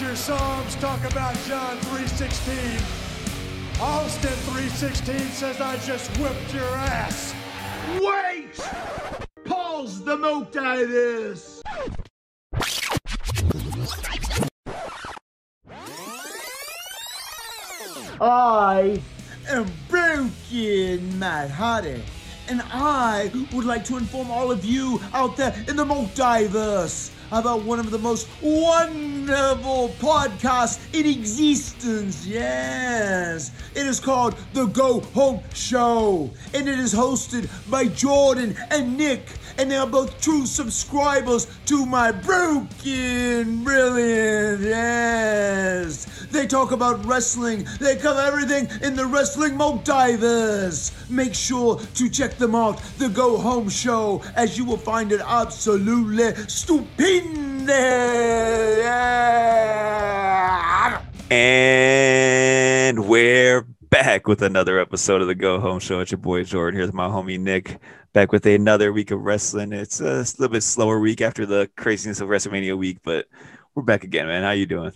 your Psalms. Talk about John 3.16. Austin 3.16 says I just whipped your ass. Wait! Pause the motives! I am Broken Matt Hardy, and I would like to inform all of you out there in the multiverse about one of the most wonderful podcasts in existence. Yes, it is called The Go Home Show, and it is hosted by Jordan and Nick, and they are both true subscribers to my Broken Brilliant. Yes, they talk about wrestling. They cover everything in the wrestling multiverse. Make sure to check them out, The Go Home Show, as you will find it absolutely stupendous. And we're back with another episode of the Go Home Show. It's your boy Jordan. Here's my homie Nick. Back with another week of wrestling. It's a, it's a little bit slower week after the craziness of WrestleMania week, but we're back again, man. How you doing?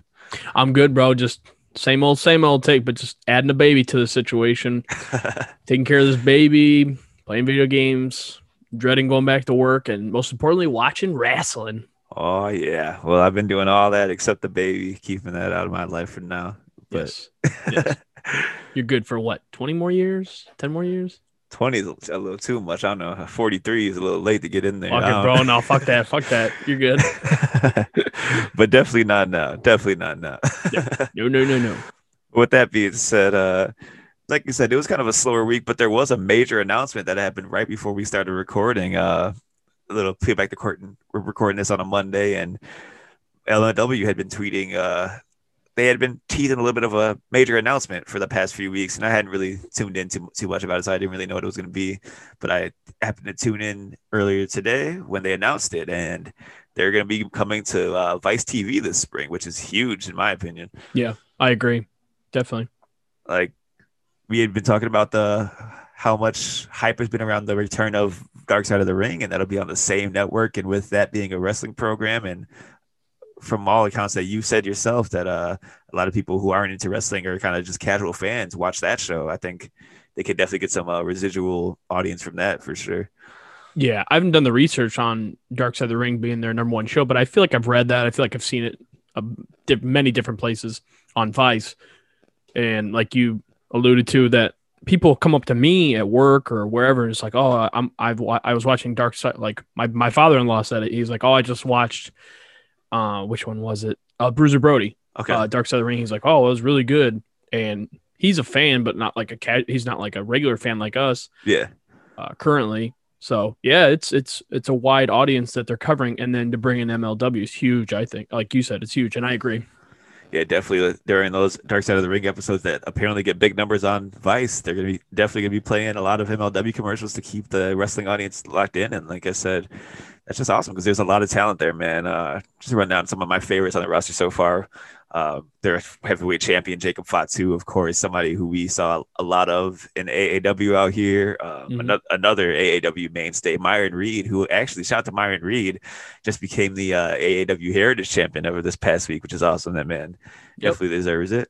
I'm good, bro. Just same old, same old take, but just adding a baby to the situation, taking care of this baby, playing video games, dreading going back to work, and most importantly, watching wrestling. Oh yeah. Well, I've been doing all that except the baby, keeping that out of my life for now. But Yes. yes. You're good for what? 20 more years? 10 more years? 20 is a little too much. I don't know. 43 is a little late to get in there. Fuck it, bro. No, fuck that. Fuck that. You're good. but definitely not now. Definitely not now. No, no, no, no. With that being said, uh, like you said, it was kind of a slower week, but there was a major announcement that happened right before we started recording. Uh, a little play back the curtain. We're recording this on a Monday, and MLW had been tweeting. Uh, they had been teasing a little bit of a major announcement for the past few weeks, and I hadn't really tuned in too, too much about it, so I didn't really know what it was going to be. But I happened to tune in earlier today when they announced it, and they're going to be coming to uh, Vice TV this spring, which is huge in my opinion Yeah, I agree. Definitely. like we had been talking about the how much hype has been around the return of Dark Side of the Ring, and that'll be on the same network. And with that being a wrestling program, and from all accounts that you said yourself, that uh, a lot of people who aren't into wrestling or kind of just casual fans watch that show. I think they could definitely get some uh, residual audience from that for sure. Yeah, I haven't done the research on Dark Side of the Ring being their number one show, but I feel like I've read that. I feel like I've seen it di- many different places on Vice, and like you alluded to, that people come up to me at work or wherever, and it's like, oh, I'm I've I was watching Dark Side. Like my my father in law said it. He's like, oh, I just watched. Uh, which one was it? Uh, Bruiser Brody. Okay, Uh, Dark Side of the Ring. He's like, oh, it was really good, and he's a fan, but not like a cat. He's not like a regular fan like us yeah, uh, currently. So yeah, it's it's it's a wide audience that they're covering, and then to bring in MLW is huge. I think, like you said, it's huge, and I agree. Yeah, definitely during those Dark Side of the Ring episodes that apparently get big numbers on Vice, they're gonna be definitely gonna be playing a lot of MLW commercials to keep the wrestling audience locked in. And like I said, that's just awesome because there's a lot of talent there, man. Uh, just run down some of my favorites on the roster so far. Uh, their heavyweight champion Jacob Fatu, of course, somebody who we saw a lot of in AAW out here. Um, Mhm. ano- another AAW mainstay, Myron Reed, who actually shout out to Myron Reed, just became the uh, AAW Heritage Champion over this past week, which is awesome. That man Yep. definitely deserves it.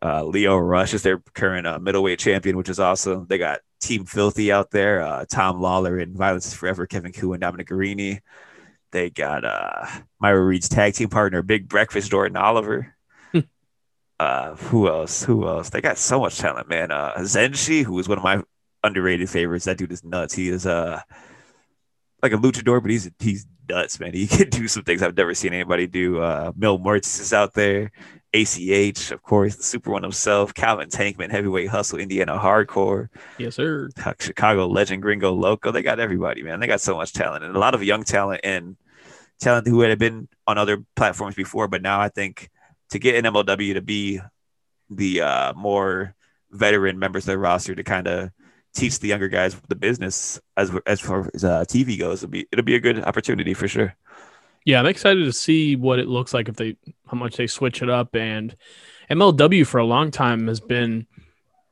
Uh, Leo Rush is their current uh, middleweight champion, which is awesome. They got Team Filthy out there, uh, Tom Lawlor and Violence is Forever, Kevin Ku and Dominic Garrini. They got uh, Myra Reed's tag team partner, Big Breakfast, Jordan Oliver. Uh, who else? Who else? They got so much talent, man. Uh, Zenshi, who is one of my underrated favorites. That dude is nuts. He is uh like a luchador, but he's he's nuts, man. He can do some things I've never seen anybody do. Uh, Mil Muertes is out there. ACH, of course, the Super One himself. Calvin Tankman, Heavyweight Hustle, Indiana Hardcore. Yes, sir. Chicago legend Gringo Loco. They got everybody, man. They got so much talent and a lot of young talent and talent who had been on other platforms before. But now I think to get an MLW to be the uh, more veteran members of the roster to kind of teach the younger guys the business as as far as uh, TV goes, it'll be it'll be a good opportunity for sure. Yeah, I'm excited to see what it looks like if they how much they switch it up. And MLW for a long time has been,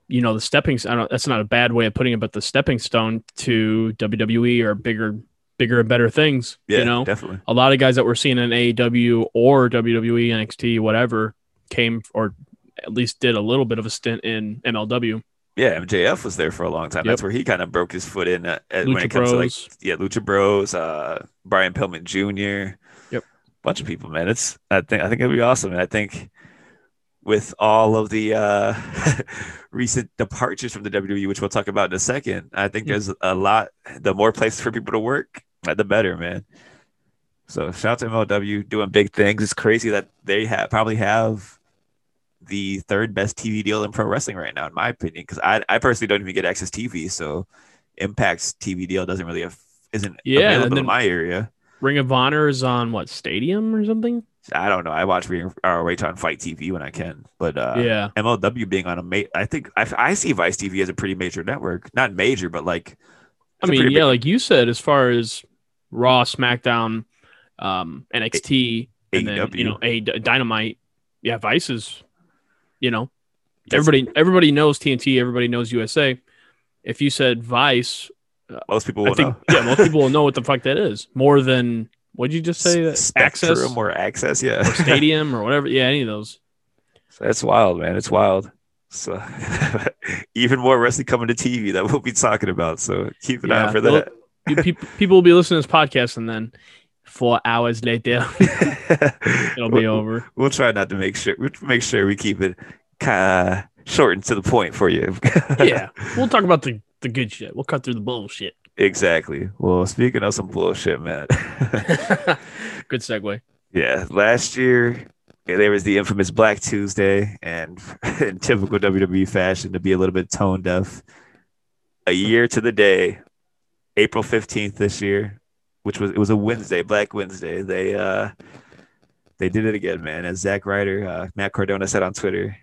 you know, the stepping. I don't. That's not a bad way of putting it, but the stepping stone to WWE or bigger, bigger and better things. Yeah, you know, definitely. a lot of guys that we're seeing in AEW or WWE, NXT, whatever, came or at least did a little bit of a stint in MLW. Yeah, MJF was there for a long time. Yep. That's where he kind of broke his foot in uh, uh, when Lucha it comes Bros. to like yeah, Lucha Bros, uh, Brian Pillman Jr. Yep. bunch of people, man. It's I think I think it'll be awesome, and I think with all of the uh, recent departures from the WWE, which we'll talk about in a second, I think there's a lot. The more places for people to work, the better, man. So shout out to MLW doing big things. It's crazy that they have probably have the third best TV deal in pro wrestling right now, in my opinion. Because I, I personally don't even get access TV, so Impact's TV deal doesn't really have, isn't Yeah, available in my area. Ring of Honor is on what Stadium or something? I don't know. I watch Ring ROH on FITE TV when I can, but uh, yeah, MLW being on a ma- I think I, I see Vice TV as a pretty major network, not major, but like I mean, yeah, big- like you said, as far as Raw, SmackDown, um, NXT, and then you know, a Dynamite. Yeah, Vice is, you know, everybody everybody knows TNT, everybody knows USA. If you said Vice, most people I will think know. yeah, most people will know what the fuck that is more than what'd you just say? That Spectrum access or access, yeah. or Stadium or whatever. Yeah, any of those. So that's wild, man. It's wild. So even more wrestling coming to TV that we'll be talking about. So keep an eye out for that. You, peop people will be listening to this podcast, and then four hours later, it'll be we'll, over. we'll try not to make sure we'll make sure we keep it kind of short and to the point for you. yeah, we'll talk about the the good shit. We'll cut through the bullshit. exactly. Well, speaking of some bullshit, man. good segue. Yeah, last year there was the infamous Black Tuesday, and in typical WWE fashion, to be a little bit tone deaf. A year to the day, April fifteenth this year, which was it was a Wednesday, Black Wednesday. They uh they did it again, man. As Zach Ryder, uh, Matt Cardona said on Twitter,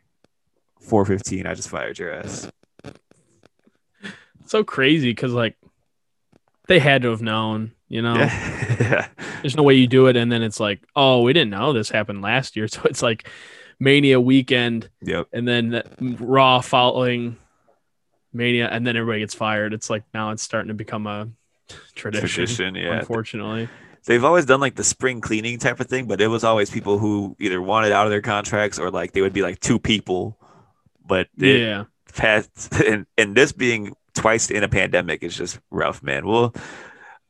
four fifteen. I just fired your ass. so crazy because like they had to have known, you know. Yeah. There's no way you do it, and then it's like, oh, we didn't know this happened last year, so it's like Mania weekend, yep. and then Raw following Mania, and then everybody gets fired. It's like now it's starting to become a tradition. Tradition, yeah. Unfortunately, they've always done like the spring cleaning type of thing, but it was always people who either wanted out of their contracts or like they would be like two people. But yeah. past and, and this being twice in a pandemic is just rough, man. Well,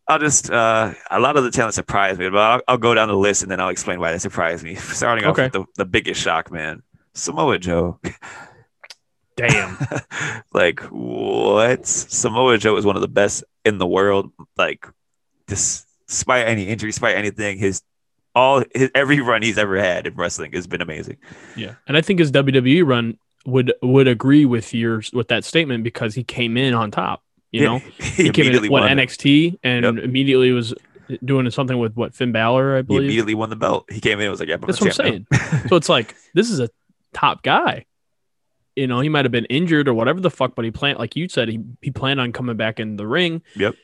I'll just uh a lot of the talent surprised me, but I'll, I'll go down the list and then I'll explain why they surprised me. Starting off Okay. with the, the biggest shock, man. Samoa Joe. Damn. like what? Samoa Joe is one of the best in the world. Like, despite any injury, despite anything, his all his every run he's ever had in wrestling has been amazing. Yeah, and I think his WWE run would would agree with your with that statement because he came in on top. You know, he, he came in what won. NXT and Yep. immediately was doing something with what Finn Balor, I believe. He immediately won the belt. He came in and was like, "Yeah, That's what I'm saying. so it's like this is a top guy. You know, he might have been injured or whatever the fuck, but he planned, like you said, he he planned on coming back in the ring. Yep.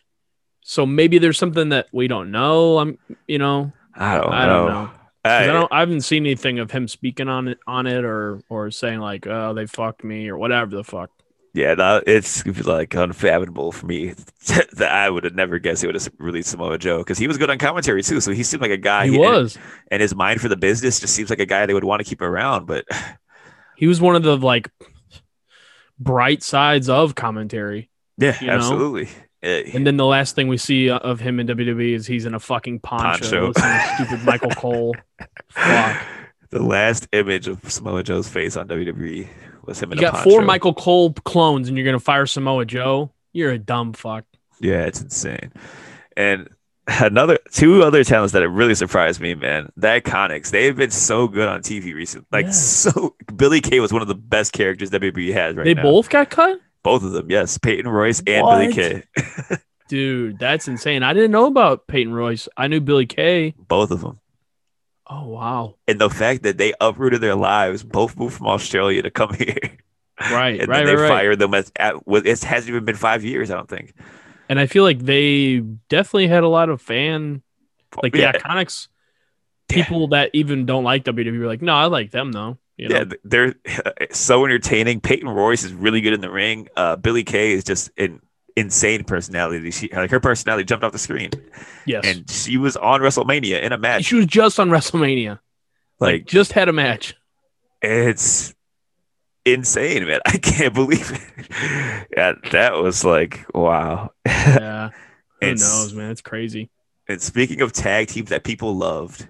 So maybe there's something that we don't know. I'm, you know, I don't I know. don't know. 'Cause I- I don't. I haven't seen anything of him speaking on it, on it, or or saying like, "Oh, they fucked me" or whatever the fuck. Yeah, that, it's like unfathomable for me that I would have never guessed he would have released Samoa Joe because he was good on commentary too. So he seemed like a guy. he and- was. and his mind for the business just seems like a guy they would want to keep around. But He was one of the like bright sides of commentary. yeah, You know? absolutely. Yeah, And then the last thing we see uh, of him in WWE is he's in a fucking poncho, Poncho. listening to stupid Michael Cole. Fuck. the last image of Samoa Joe's face on WWE was him in You got poncho. four Michael Cole clones, and you're gonna fire Samoa Joe. You're a dumb fuck. Yeah, it's insane. And another two other talents that have really surprised me, man. The Iconics. They've been so good on TV recently. Like Yeah. so Billy Kay was one of the best characters WWE has right they now. both got cut, both of them, yes. Peyton Royce and What? Billy Kay. dude. That's insane. I didn't know about Peyton Royce. I knew Billy Kay. both of them. Oh wow. And the fact that they uprooted their lives, both moved from Australia to come here. Right, and right, then they right, right. fired them at, at well, it hasn't even been five years, I don't think. And I feel like they definitely had a lot of fan, like Yeah. the Iconics. people that even don't like WWE are like, no, I like them though. You know? Yeah, they're so entertaining. Peyton Royce is really good in the ring. Uh, Billy Kay is just an insane personality. She like her personality jumped off the screen, yes. and she was on WrestleMania in a match. she was just on WrestleMania. Like, Like just had a match. it's insane, man. I can't believe it. Yeah, that was like wow. Yeah. Who knows, man? It's crazy. And speaking of tag teams that people loved,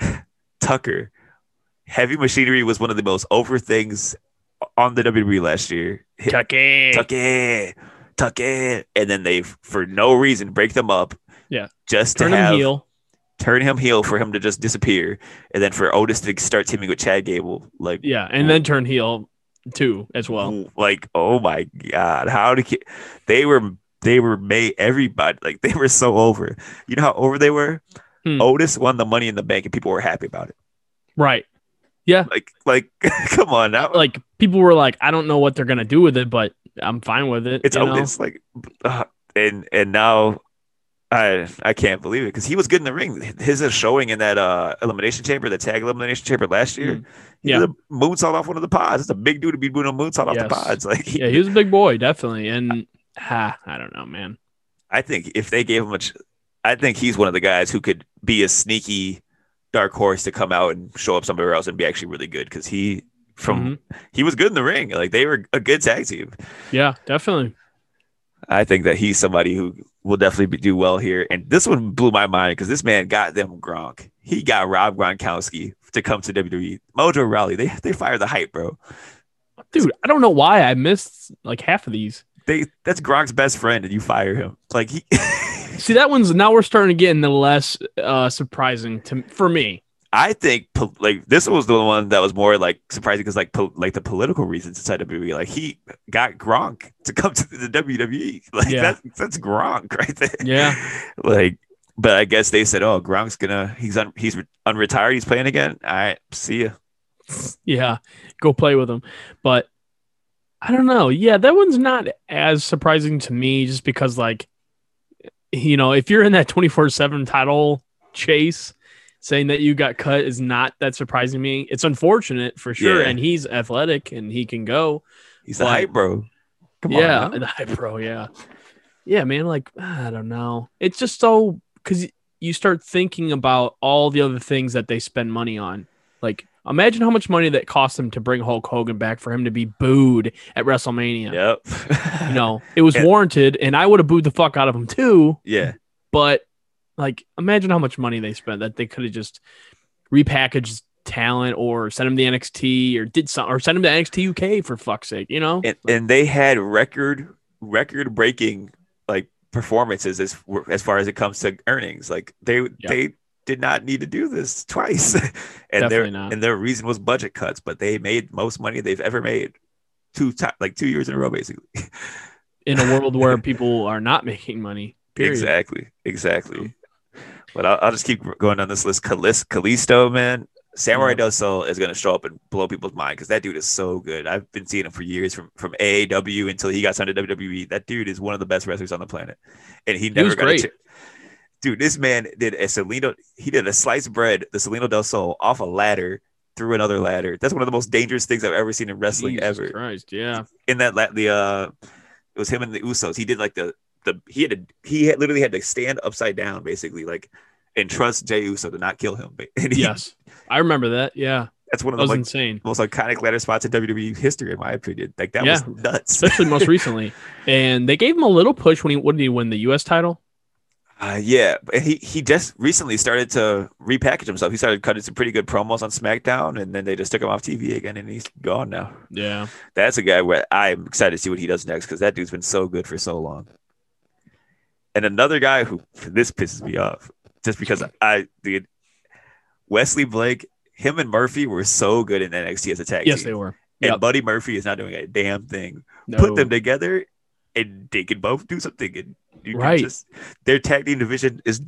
Tucker, Heavy Machinery was one of the most over things on the WWE last year. Tucky. Tuck it, tuck it, and then they, for no reason, break them up. Yeah. just Turn to have heel. Turn him heel for him to just disappear, and then for Otis to start teaming with Chad Gable. Like, Yeah. And then turn heel too as well. like, oh my god, how did he, they were they were made everybody like they were so over. You know how over they were. Hmm. Otis won the Money in the Bank, and people were happy about it. Right. Yeah. Like, like, come on now. Like people were like, I don't know what they're gonna do with it, but I'm fine with it. it's know? Otis. Like, uh, and and now. I I can't believe it because he was good in the ring. His showing in that uh elimination chamber, the tag elimination chamber last year, Mm. Yeah. moonsault off one of the pods. It's a big dude to be doing a moonsault off the pods. Like, he- Yeah, he was a big boy, definitely. And ha, I don't know, man. I think if they gave him a, ch- I think he's one of the guys who could be a sneaky dark horse to come out and show up somewhere else and be actually really good because he from Mhm. he was good in the ring. Like they were a good tag team. Yeah, definitely. I think that he's somebody who will definitely be, do well here. And this one blew my mind because this man got them Gronk. He got Rob Gronkowski to come to WWE. Mojo Rawley, they they fired the hype, bro. Dude, I don't know why I missed like half of these. They that's Gronk's best friend, and you fire him. Like he. See, that one's now we're starting to get in the less uh surprising to for me. I think like this was the one that was more like surprising because like po- like the political reasons inside WWE. Like he got Gronk to come to the WWE. Like Yeah. that's that's Gronk right there. Yeah. like, but I guess they said, "Oh, Gronk's gonna he's un- he's re- unretired. He's playing again. All right, see ya." Yeah, go play with him But I don't know. Yeah, that one's not as surprising to me just because, like, you know, if you're in that 24 7 title chase, saying that you got cut is not that surprising to me. It's unfortunate for sure. Yeah. And he's athletic and he can go. He's the Like- hype bro. Come yeah, on, the hype bro. Yeah, yeah, man. Like I don't know. It's just so because you start thinking about all the other things that they spend money on. Like imagine how much money that cost them to bring Hulk Hogan back for him to be booed at WrestleMania. Yep. You know, it was And- warranted, and I would have booed the fuck out of him too. yeah. But like, imagine how much money they spent that they could have just repackaged talent or sent him to NXT or did some or sent him to NXT UK for fuck's sake. You know? and, and they had record record breaking like performances as as far as it comes to earnings like they they did not need to do this twice and their not. and their reason was budget cuts but they made most money they've ever made two ti like two years in a row basically in a world where people are not making money. Period. exactly exactly but I'll, I'll just keep going down this list Calis- Kalisto man Samurai Sol is going to show up and blow people's mind because that dude is so good. I've been seeing him for years from from AAW until he got signed to WWE. That dude is one of the best wrestlers on the planet, and he never was got great. a chance. Dude, this man did a Salida. He did a sliced bread, the Salida Del Sol, off a ladder through another ladder. That's one of the most dangerous things I've ever seen in wrestling Jesus ever. Christ, yeah. In that la- the uh, it was him and the Usos. He did like the the he had to he had, literally had to stand upside down basically like and trust Jey Uso to not kill him. He- Yes. I remember that. Yeah. that's one of That the like, insane. most iconic ladder spots in WWE history, in my opinion. Like that Yeah. was nuts. Especially most recently. And they gave him a little push when he did he win the US title? Uh, yeah, but he he just recently started to repackage himself. He started cutting some pretty good promos on SmackDown, and then they just took him off TV again, and he's gone now. Yeah. That's a guy where I'm excited to see what he does next because that dude's been so good for so long. And another guy who this pisses me off just because I the Wesley Blake, him and Murphy were so good in NXT as a tag Yes, team. they were. And Yep. Buddy Murphy is not doing a damn thing. No. Put them together, and they can both do something. And you can Right. just their tag team division is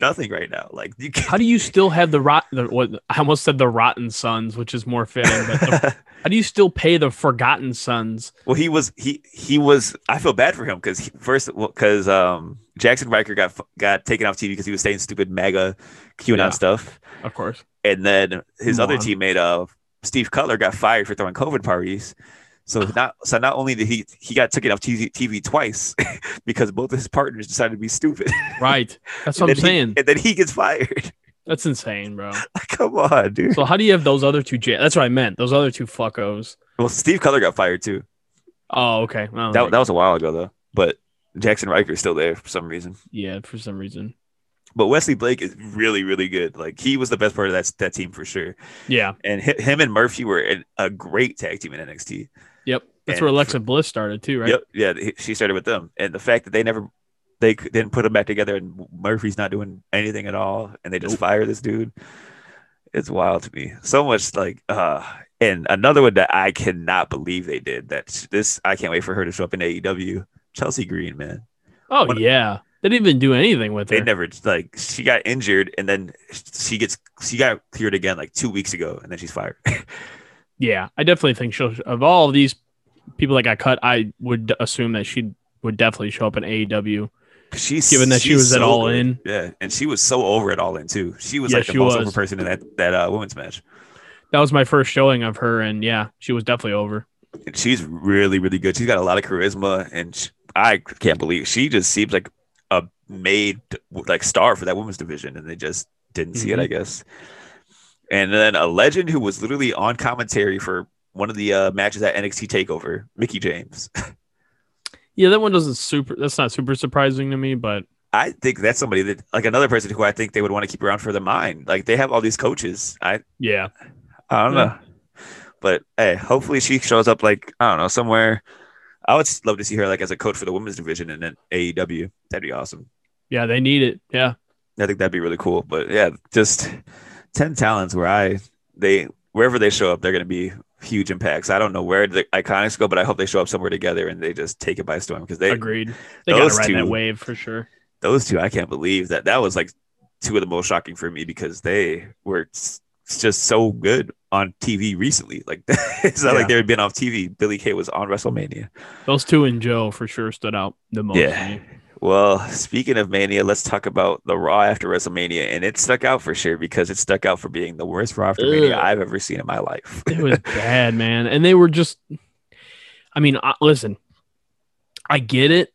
nothing right now. Like How do you still have the rot? The, what I almost said the Rotten Sons, which is more fitting. But the, how do you still pay the Forgotten Sons? Well, he was he he was. I feel bad for him because first because um Jaxson Ryker got got taken off TV because he was saying stupid MAGA QAnon Yeah. stuff, Of course. and then his other Moron. teammate uh Steve Cutler got fired for throwing COVID parties. So not so not only did he he got taken off TV, TV twice because both of his partners decided to be stupid. Right. That's what I'm then he- saying. and then he gets fired. That's insane, bro. Come on, dude. So how do you have those other two? Ja- That's what I meant. Those other two fuckos. Well, Steve Cutler got fired too. Oh, okay. Well, That, that was a while ago though. But Jaxson Ryker is still there for some reason. yeah, for some reason. But Wesley Blake is really, really good. Like he was the best part of that that team for sure. Yeah. And hi- him and Murphy were in a great tag team in NXT. Yep. That's And where Alexa Bliss started too, right? Yep. Yeah. She started with them, and the fact that they never they didn't put them back together, and Murphy's not doing anything at all, and they just Nope. fire this dude. It's wild to me. So much like uh and another one that I cannot believe they did that this I can't wait for her to show up in AEW. Chelsea Green, man. Oh What- yeah. They didn't even do anything with her. They never like she got injured and then she gets she got cleared again like two weeks ago and then she's fired. Yeah, I definitely think she'll. Of all of these people that got cut, I would assume that she would definitely show up in AEW. she's Given that she she's was at All good. In. Yeah, and she was so over at all in too. She was Yeah, like the she most over person in that that uh, women's match. That was my first showing of her, and yeah, she was definitely over. And she's really really good. She's got a lot of charisma, and sh I can't believe she just seems like a made like star for that women's division, and they just didn't see it. I guess. And then a legend who was literally on commentary for one of the uh, matches at NXT Takeover, Mickie James. Yeah, that one doesn't super. That's not super surprising to me, but I think that's somebody that like another person who I think they would want to keep around for the mind. Like they have all these coaches. I yeah, I don't Yeah. know. But hey, hopefully she shows up like I don't know somewhere. I would love to see her like as a coach for the women's division in an AEW. That'd be awesome. yeah, they need it. Yeah, I think that'd be really cool. But yeah, just ten talents where I they wherever they show up, they're gonna be huge impacts. I don't know where the iconics go, but I hope they show up somewhere together and they just take it by storm because they agreed. They got to ride that two- wave for sure. those two, I can't believe that that was like two of the most shocking for me because they were just so good on TV recently. Like it's not Yeah. like they've been off TV. Billy Kay was on WrestleMania. Those two and Joe for sure stood out the most. to Yeah. Well, speaking of Mania, let's talk about the Raw after WrestleMania, and it stuck out for sure because it stuck out for being the worst Raw after Mania I've ever seen in my life. it was bad, man. And they were just, I mean, uh, listen, I get it,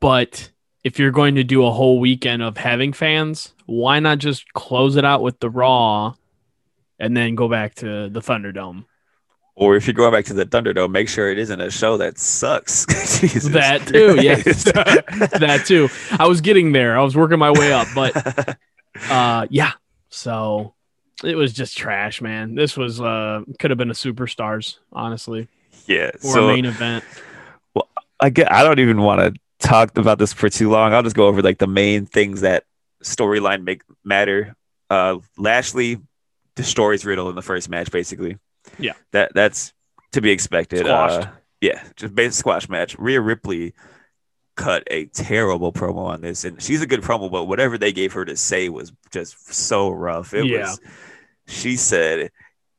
but if you're going to do a whole weekend of having fans, why not just close it out with the Raw and then go back to the Thunderdome? Or if you're going back to the Thunderdome, make sure it isn't a show that sucks. That too, yes. That too. I was getting there. I was working my way up, but uh yeah. So it was just trash, man. This was uh could have been a superstars, honestly, yeah. or So a main event. Well, I get I don't even want to talk about this for too long. I'll just go over like the main things that storyline make matter. Uh Lashley destroys Riddle in the first match, basically. Yeah. That that's to be expected. Squashed. Uh, yeah, just basic squash match. Rhea Ripley cut a terrible promo on this, and she's a good promo, but whatever they gave her to say was just so rough. It Yeah. was she said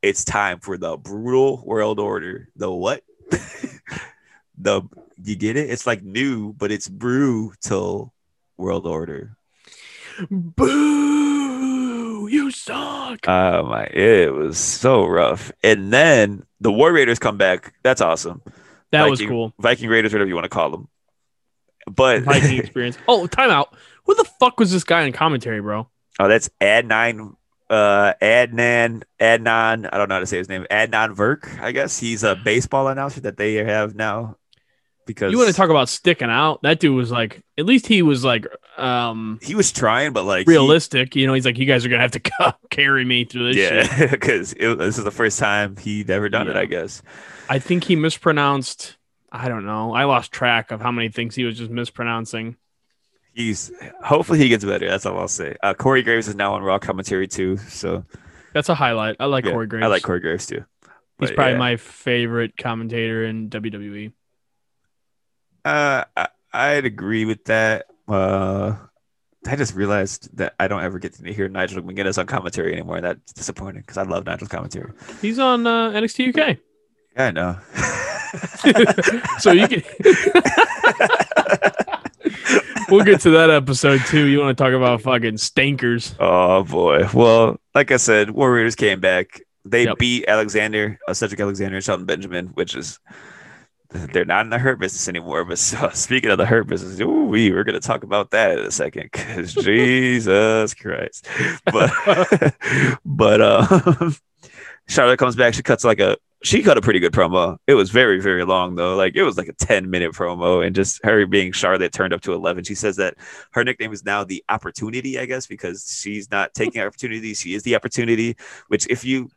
it's time for the brutal world order. The what? the you get it? It's like new, but it's brutal world order. Boo! You suck. Oh my, it was so rough. And then the War Raiders come back. That's awesome. That was Viking- cool. Viking Raiders, whatever you want to call them. But Viking experience. Oh, timeout. Who the fuck was this guy in commentary, bro? oh, that's Adnan, uh, Adnan, Adnan. I don't know how to say his name. Adnan Virk, I guess he's a baseball announcer that they have now. Because You want to talk about sticking out? That dude was like, at least he was like, um, He was trying, but like he- realistic. You know, he's like, you guys are gonna have to carry me through this yeah, because this is the first time he'd ever done it. I guess. I think he mispronounced. I don't know. I lost track of how many things he was just mispronouncing. He's hopefully he gets better. That's all I'll say. Uh, Corey Graves is now on Raw commentary too, so That's a highlight. I like yeah, Corey Graves. I like Corey Graves too. He's probably yeah. my favorite commentator in. WWE. Uh, I, I'd agree with that. Uh, I just realized that I don't ever get to hear Nigel McGuinness on commentary anymore. And that's disappointing because I love Nigel's commentary. He's on uh, NXT UK. Yeah, I know. so you can. we'll get to that episode too. You want to talk about fucking stankers? Oh boy. Well, like I said, Warriors came back. They Yep. beat Alexander, uh, Cedric Alexander, and Shelton Benjamin, which is they're not in the hurt business anymore. But so, speaking of the hurt business, ooh, we we're gonna talk about that in a second. Because Jesus Christ, but but um, Charlotte comes back. She cuts like a she cut a pretty good promo. It was very very long though. Like it was like a ten minute promo, and just her being Charlotte turned up to eleven. She says that her nickname is now the opportunity, I guess, because she's not taking opportunities. She is the opportunity. Which if you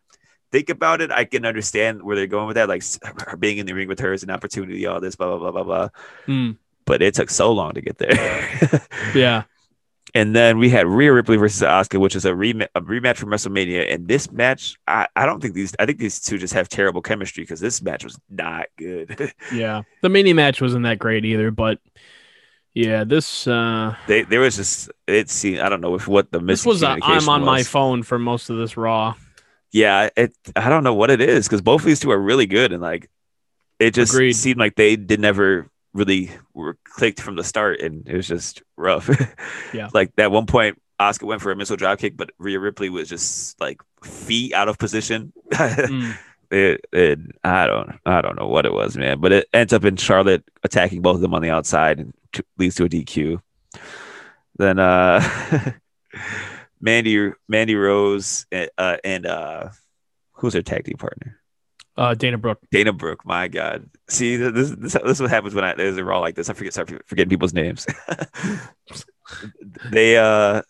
think about it, I can understand where they're going with that. Like being in the ring with her is an opportunity. All this blah blah blah blah blah. Hmm. But it took so long to get there. Yeah. And then we had Rhea Ripley versus Asuka, which is a, rematch a rematch from WrestleMania. And this match, I, I don't think these, I think these two just have terrible chemistry because this match was not good. Yeah. The mini match wasn't that great either, but yeah, this uh they, there was just, it seemed, I don't know if what the this was I'm on my phone for most of this raw. Yeah, it, I don't know what it is because both of these two are really good. And like, it just Agreed. seemed like they did never really were clicked from the start. And it was just rough. Yeah. Like that one point, Asuka went for a missile drop kick, but Rhea Ripley was just like feet out of position. Mm. it, it I don't I don't know what it was, man. But it ends up in Charlotte attacking both of them on the outside and t- leads to a DQ. Then uh Mandy Mandy Rose and, uh, and uh who's her tag team partner? Uh Dana Brooke. Dana Brooke. My God. See, this this, this is what happens when I there's a raw like this. I forget start forgetting people's names. they uh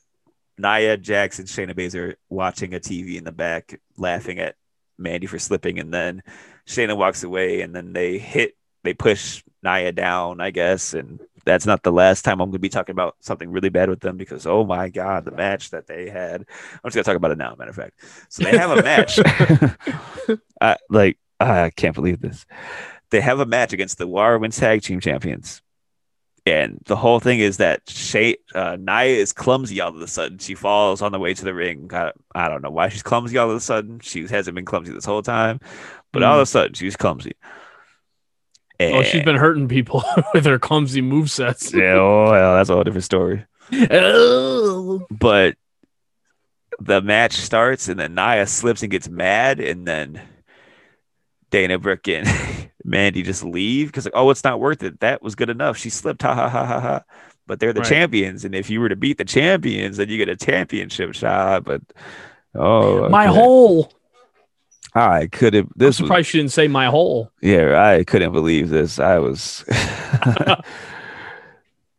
Nia Jax and Shayna Baszler watching a TV in the back, laughing at Mandy for slipping, and then Shayna walks away, and then they hit, they push Nia down, I guess, and that's not the last time I'm going to be talking about something really bad with them because oh my god, the match that they had. I'm just going to talk about it now. Matter of fact, so they have a match. I, like I can't believe this. They have a match against the War Women's Tag Team Champions. And the whole thing is that Shay, uh, Nia is clumsy all of a sudden. She falls on the way to the ring. I, I don't know why she's clumsy all of a sudden. She hasn't been clumsy this whole time, but all of a sudden she's clumsy. Oh, she's eh. been hurting people with her clumsy movesets. yeah, oh, well, that's a whole different story. oh. But the match starts, and then Nia slips and gets mad, and then Dana Brooke and Mandy just leave because like, oh, it's not worth it. That was good enough. She slipped, ha ha ha ha ha. But they're the Right. champions, and if you were to beat the champions, then you get a championship shot. But oh, My okay. I couldn't. This surprised she didn't say my hole. yeah, I couldn't believe this. I was, uh,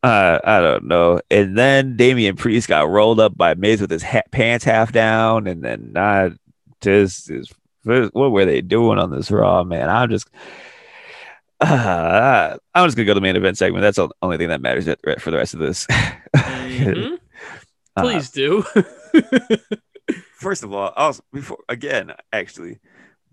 I don't know. And then Damian Priest got rolled up by Miz with his ha- pants half down, and then not just is what were they doing on this Raw, man? I'm just. Uh, I'm just gonna go to the main event segment. That's the only thing that matters for the rest of this. Mhm. Uh, Please do. First of all, also before again, actually,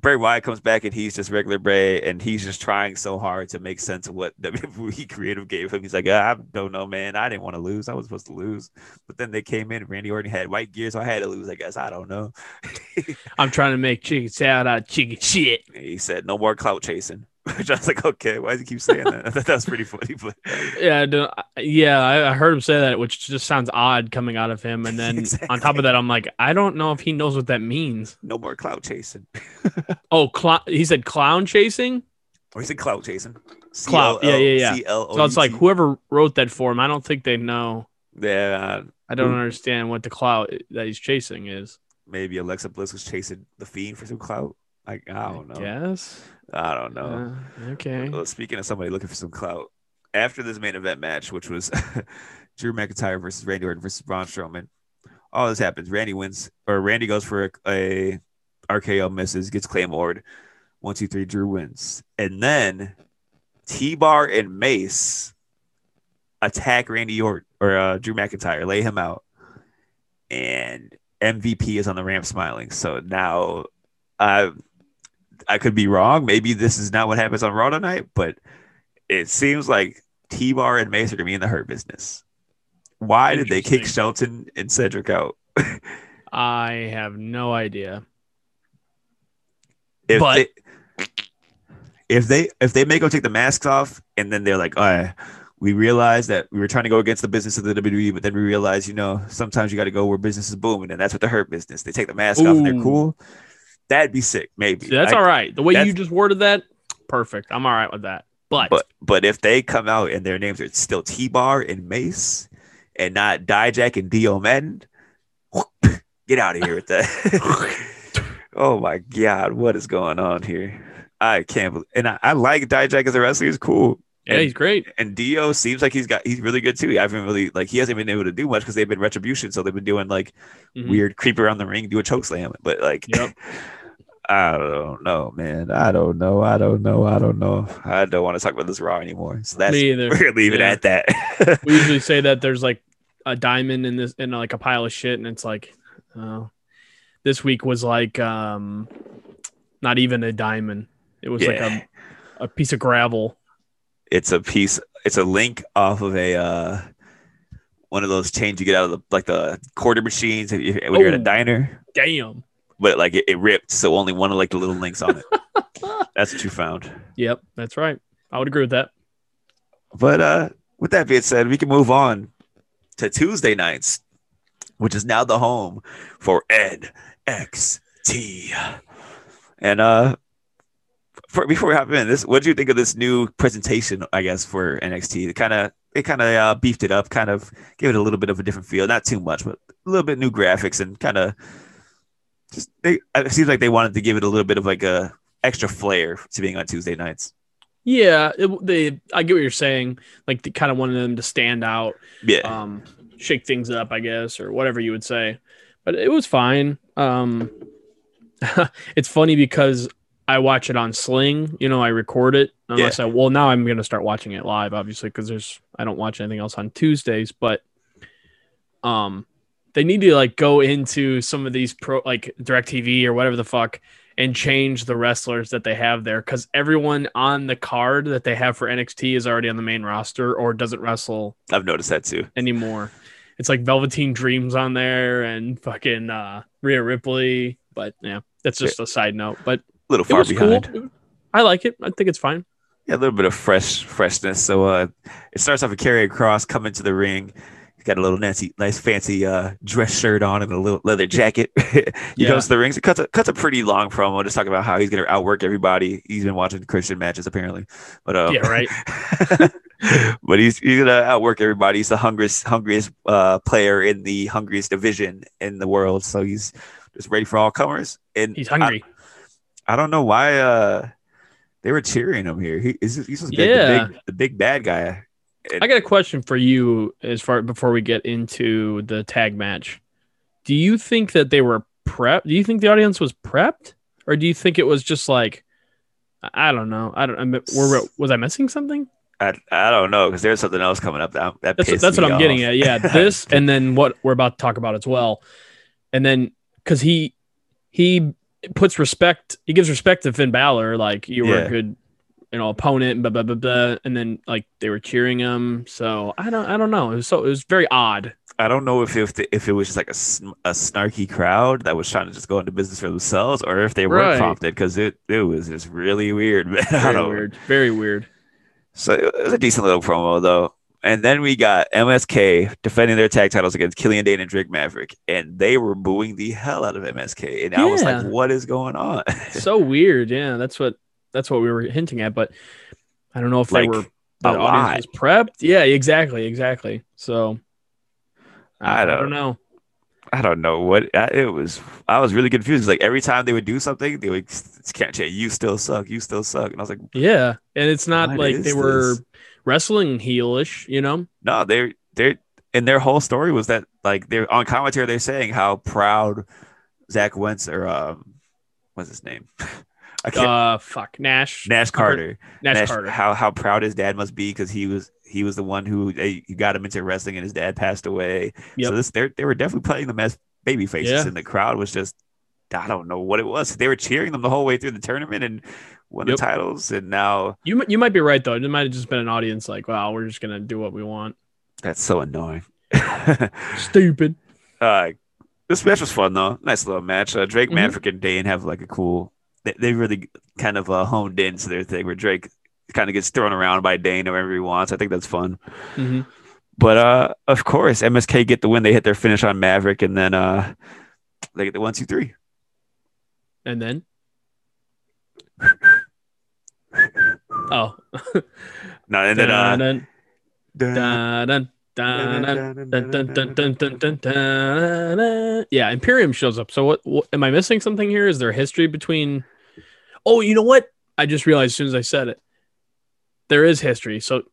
Bray Wyatt comes back and he's just regular Bray, and he's just trying so hard to make sense of what WWE creative gave him. He's like, ah, I don't know, man. I didn't want to lose. I was supposed to lose, but then they came in. Randy Orton had white gear, so I had to lose. I guess I don't know. I'm trying to make chicken salad out of chicken shit. he said, "No more clout chasing." Which I was like, okay, why does he keep saying that? I thought that was pretty funny, but Yeah, I yeah, I, heard him say that, which just sounds odd coming out of him. And then on top of that, I'm like, I don't know if he knows what that means. no more clout chasing. Oh, cl- he said clown chasing. Or he said clout chasing. Clout, yeah, yeah, yeah. C-L-O-U-T. So it's like whoever wrote that for him, I don't think they know. yeah, I don't understand what the clout that he's chasing is. maybe Alexa Bliss was chasing the fiend for some clout. Like I don't know. Yes. I don't know. Uh, okay. Well, speaking of somebody looking for some clout, after this main event match, which was Drew McIntyre versus Randy Orton versus Braun Strowman, all this happens. Randy wins, or Randy goes for a, a RKO, misses, gets Claymored. One, two, three. Drew wins, and then T Bar and Mace attack Randy Orton or uh, Drew McIntyre, lay him out, and MVP is on the ramp smiling. So now, I I could be wrong. Maybe this is not what happens on Raw tonight, but it seems like T Bar and Mace are gonna be in the hurt business. why did they kick Shelton and Cedric out? I have no idea. If But- they, if they if they make them take the masks off and then they're like, all right, we realize that we were trying to go against the business of the WWE, but then we realize, you know, sometimes you got to go where business is booming, and that's what the hurt business. They take the mask off and they're cool. That'd be sick, maybe. See, that's I- all right. The way you just worded that, perfect. I'm all right with that. But, But but if they come out and their names are still T Bar and Mace and not Dijak and Dio Maddin, get out of here with that. oh my god, what is going on here? I can't believe and I, I like Dijak as a wrestler, he's cool. yeah, and, he's great. and Dio seems like he's got he's really good too. I haven't really like he hasn't been able to do much because they've been retribution, so they've been doing like Mhm. weird creep around the ring, do a choke slam. But like Yep. I don't know, man. I don't know. I don't know. I don't know. I don't want to talk about this raw anymore. So that's Me either. we're gonna leave Yeah. it at that. we usually say that there's like a diamond in this in like a pile of shit and it's like oh this week was like um not even a diamond it was like a, a piece of gravel it's a piece. It's a link off of a uh one of those chains you get out of the like the quarter machines if you- when you're at a Oh. diner. damn But like it, it ripped, so only one of like the little links on it. that's what you found. yep that's right i would agree with that But uh with that being said, we can move on to Tuesday nights, which is now the home for NXT. And uh for, before we hop in, this what do you think of this new presentation? I guess for NXT, it kind of it kind of uh, beefed it up, kind of gave it a little bit of a different feel. Not too much, but a little bit new graphics and kind of just they, it seems like they wanted to give it a little bit of like a extra flair to being on Tuesday nights. yeah it, they i get what you're saying. Like they kind of wanted them to stand out Yeah, um shake things up i guess or whatever you would say. But it was fine. Um it's funny because i watch it on sling you know i record it. Unless i well now i'm gonna start watching it live obviously because there's i don't watch anything else on tuesdays but um they need to like go into some of these pro like direct tv or whatever the fuck and change the wrestlers that they have there because everyone on the card that they have for nxt is already on the main roster or doesn't wrestle I've noticed that too. anymore. It's like Velveteen Dreams on there and fucking uh Rhea Ripley. But yeah, that's just a side note. But A little far behind. cool. I like it. I think it's fine. Yeah, a little bit of fresh freshness. So uh it starts off with Karrion Kross coming to the ring. Got a little Nancy, nice fancy uh dress shirt on and a little leather jacket. he Yeah. goes to the rings. It cuts a cuts a pretty long promo, just talking about how he's gonna outwork everybody. He's been watching Christian matches apparently. But uh Yeah, right. but he's he's gonna outwork everybody. He's the hungriest hungriest uh player in the hungriest division in the world. So he's just ready for all comers. And He's hungry. I don't know why uh they were cheering him here. He is he's supposed to be Yeah. the big the big bad guy. I got a question for you as far before we get into the tag match. Do you think that they were prepped? Do you think the audience was prepped? Or do you think it was just like I I don't know. I don't. I'm, were, was I missing something? I, I don't know because there's something else coming up that that That's pissed that's what I'm getting at. Yeah, this and then what we're about to talk about as well, and then because he he puts respect, he gives respect to Finn Balor, like you were Yeah. a good you know opponent, and blah blah blah blah, and then like they were cheering him. So I don't I don't know. It was so it was very odd. I don't know if if, the, if it was just like a, a snarky crowd that was trying to just go into business for themselves or if they were Right. prompted because it it was just really weird. Man. Very weird. Very weird. So it was a decent little promo though. And then we got MSK defending their tag titles against Killian Dane and Drake Maverick, and they were booing the hell out of MSK. And I was like, "What is going on?" So weird. Yeah, that's what that's what we were hinting at, but I don't know if they were the audience was prepped. Yeah, exactly, exactly. So I I don't- don't know. I don't know what I, it was. I was really confused. Like every time they would do something, they would can't say you still suck, you still suck, and I was like, Yeah, and it's not like they were this? wrestling heelish, you know. no, they're they're and their whole story was that like they're on commentary they're saying how proud Zach Wentz or um what's his name? Uh, fuck Nash, Nash Carter. Nash, Nash- Carter. How how proud his dad must be because he was he was the one who they got him into wrestling and his dad passed away. Yep. So this they they were definitely playing them as baby faces Yeah. and the crowd was just I don't know what it was. They were cheering them the whole way through the tournament and won Yep. the titles and now You you might be right though. It might have just been an audience like, wow, we're just gonna do what we want. that's so annoying. Stupid. uh, this match was fun though. Nice little match. Uh, Drake, Mhm. Maverick, and Dane have like a cool they, they really kind of uh, honed into their thing where Drake kind of gets thrown around by Dane or whoever he wants. I think that's fun. Mm-hmm. But uh, of course, MSK get the win. They hit their finish on Maverick, and then uh, they get the one, two, three. And then. oh. no, and then. Uh, dun, dun. Yeah, Imperium shows up. So what, what am I missing something here? Is there history between Oh, you know what? I just realized as soon as I said it, there is history. So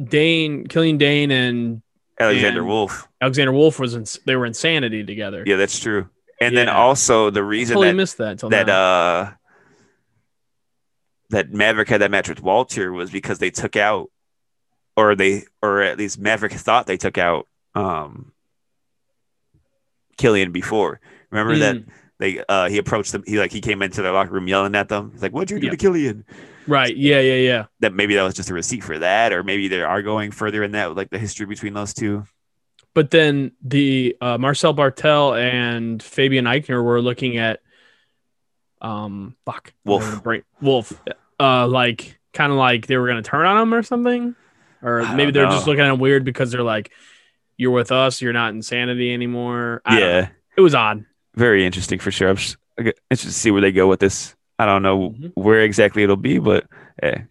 Dain, Killian Dain, and Alexander and- Wolf. Alexander Wolf was in, they were insanity together. Yeah, that's true. And then also the reason totally that missed that that now. uh that Maverick had that match with Walter was because they took out or they or at least Maverick thought they took out um Killian before. Remember that Mm, they uh he approached them he like he came into their locker room yelling at them. He's like, What'd you do Yeah. to Killian? right? Yeah, yeah, yeah. That maybe that was just a receipt for that, or maybe they are going further in that like the history between those two. But then the uh, Marcel Barthel and Fabian Aichner were looking at um fuck Wolf. Brain- Wolf. Uh like kind of like they were gonna turn on him or something. Or maybe they're just looking at him weird because they're like, You're with us, you're not insanity anymore. I yeah. It was odd. Very interesting for sure. I'm just interested to see where they go with this. I don't know Mhm. where exactly it'll be, but hey,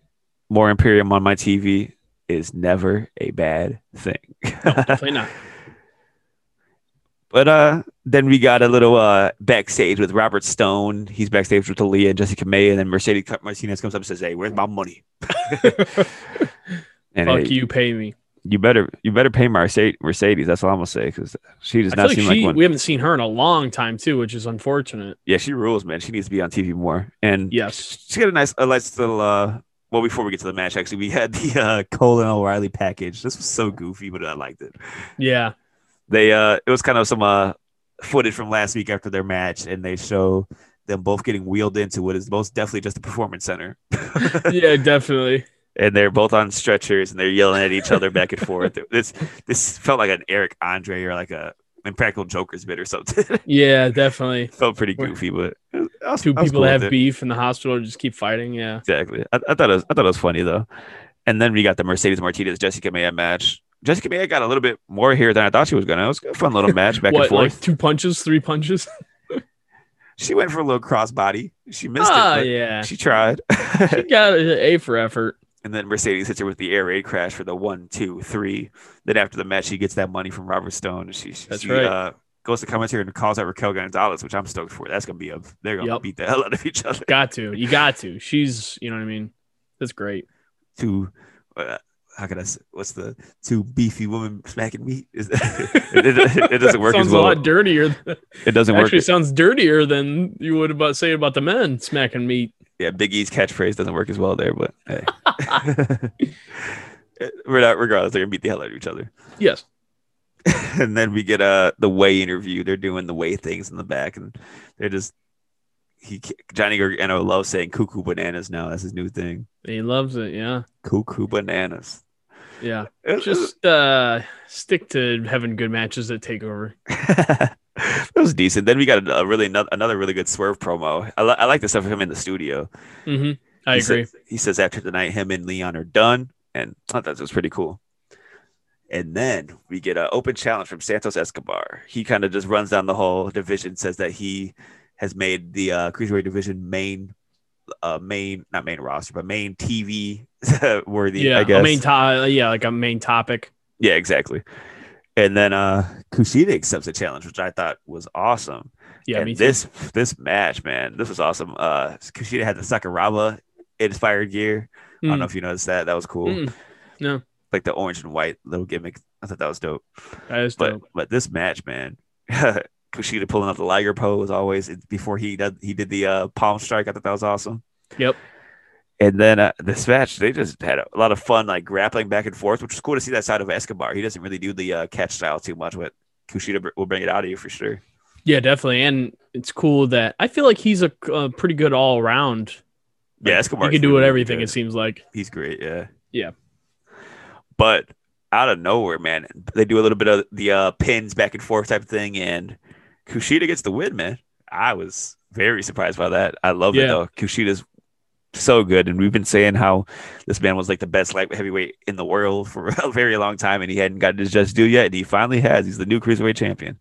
more Imperium on my TV is never a bad thing. Definitely not. but uh, then we got a little uh backstage with Robert Stone. He's backstage with Aaliyah and Jessica May, and then Mercedes Martinez comes up and says, "Hey, where's my money?" and Fuck hey, you, pay me. You better you better pay Mercedes. Mercedes. That's all I'm gonna say because she does I not feel like seem she, like one. we haven't seen her in a long time too, which is unfortunate. yeah, she rules, man. She needs to be on TV more. And Yes. She got a nice, a nice little. uh Well, before we get to the match, actually, we had the uh Cole and O'Reilly package. This was so goofy, but I liked it. Yeah. They, uh it was kind of some uh footage from last week after their match, and they show them both getting wheeled into what is most definitely just a performance center, Yeah, definitely. And they're both on stretchers and they're yelling at each other back and forth. This this felt like an Eric Andre or like a Impractical Jokers bit or something. Yeah, definitely. felt pretty goofy, but was- Two people cool that have beef in the hospital just keep fighting. Yeah. Exactly. I, I thought it was, I thought it was funny though. And then we got the Mercedes Martinez Jessica Maya match. Jessica Maya got a little bit more here than I thought she was gonna. It was a fun little match back and forth. like two punches, three punches? she went for a little crossbody. She missed Ah, it, yeah. she tried. She got an A for effort. And then Mercedes hits her with the air raid crash for the one, two, three. Then after the match, she gets that money from Robert Stone. And she, That's she right. uh, goes to commentary and calls out Raquel Gonzalez, which I'm stoked for. That's gonna be a they're gonna Yep. beat the hell out of each other. Got to. You got to. She's, you know what I mean? That's great. two uh, how can I say what's the two beefy women smacking meat? Is it, it, it doesn't work sounds as well. a lot dirtier. than- it doesn't work. Actually, sounds dirtier than you would about say about the men smacking meat. Yeah, Big E's catchphrase doesn't work as well there, but hey. We're not, regardless, they're gonna beat the hell out of each other. Yes. and then we get uh the way interview. They're doing the way things in the back, and they're just he Johnny Gargano loves saying cuckoo bananas now. That's his new thing. He loves it. Yeah. Cuckoo bananas. Yeah. Just uh stick to having good matches that take over. that was decent. Then we got a, a really another, another really good swerve promo. I, li- I like the stuff of him in the studio. hmm I He agree. Says, he says after tonight, him and Leon are done, and I thought that was pretty cool. And then we get an open challenge from Santos Escobar. He kind of just runs down the whole division, says that he has made the uh, cruiserweight division main, uh, main not main roster, but main TV worthy. yeah. I guess. A main to- yeah, like a main topic. Yeah, exactly. And then uh Kushida accepts the challenge, which I thought was awesome. Yeah, and me too. this this match, man, this was awesome. Uh Kushida had the Sakuraba inspired gear. I don't Mm. know if you noticed that. That was cool. Mm. No. Like the orange and white little gimmick. I thought that was dope. That is But dope. but this match, man, Kushida pulling up the Liger pose always before he did he did the uh palm strike. I thought that was awesome. Yep. And then uh, this match, they just had a lot of fun, like grappling back and forth, which was cool to see that side of Escobar. He doesn't really do the uh, catch style too much, but Kushida will bring it out of you for sure. Yeah, definitely. And it's cool that I feel like he's a, uh pretty good all around. Yeah, Like, Escobar. He can do it everything. It seems like. He's great. Yeah. Yeah. But out of nowhere, man. They do a little bit of the uh, pins back and forth type of thing, and Kushida gets the win, man. I was very surprised by that. I love it though. Kushida's so good, and we've been saying how this man was like the best light heavyweight in the world for a very long time, and he hadn't gotten his just due yet, and he finally has. He's the new cruiserweight champion.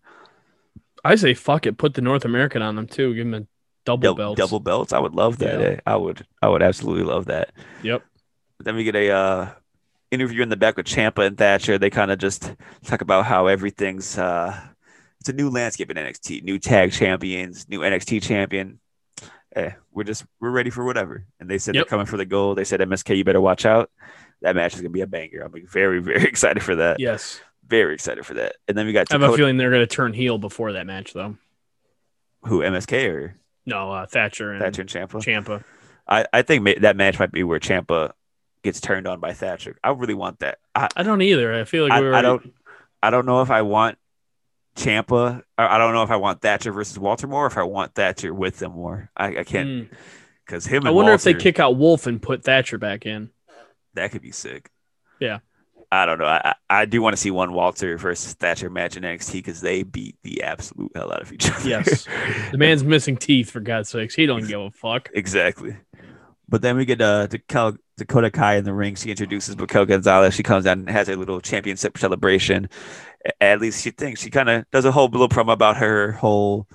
I say fuck it, put the North American on them too. Give him a double Dou- belt. double belts. I would love that. Yeah. eh? I would. I would absolutely love that. Yep. Then we get a uh, interview in the back with Ciampa and Thatcher. They kind of just talk about how everything's uh, it's a new landscape in NXT, new tag champions, new NXT champion. Eh, we're just we're ready for whatever. And they said Yep. they're coming for the gold. They said MSK, you better watch out. That match is gonna be a banger. I'm very very excited for that. Yes. Very excited for that. And then we got I have a feeling they're going to turn heel before that match, though. who MSK or No, uh, Thatcher and Thatcher and Ciampa. Ciampa. I I think ma- that match might be where Ciampa gets turned on by Thatcher. I really want that. I, I don't either. I feel like I, we were. I don't I don't know if I want Ciampa. I don't know if I want Thatcher versus Walter more. If I want Thatcher with them more. I, I can't Mm. because him. And I wonder if they kick out Wolf and put Thatcher back in. that could be sick. Yeah. I don't know. I I I do want to see one Walter versus Thatcher match in NXT because they beat the absolute hell out of each other. Yes. The man's missing teeth for God's sakes. He don't give a fuck. exactly. But then we get uh, Cal- Dakota Kai in the ring. She introduces Raquel Gonzalez. She comes down and has a little championship celebration. At least she thinks. She kind of does a whole little promo about her whole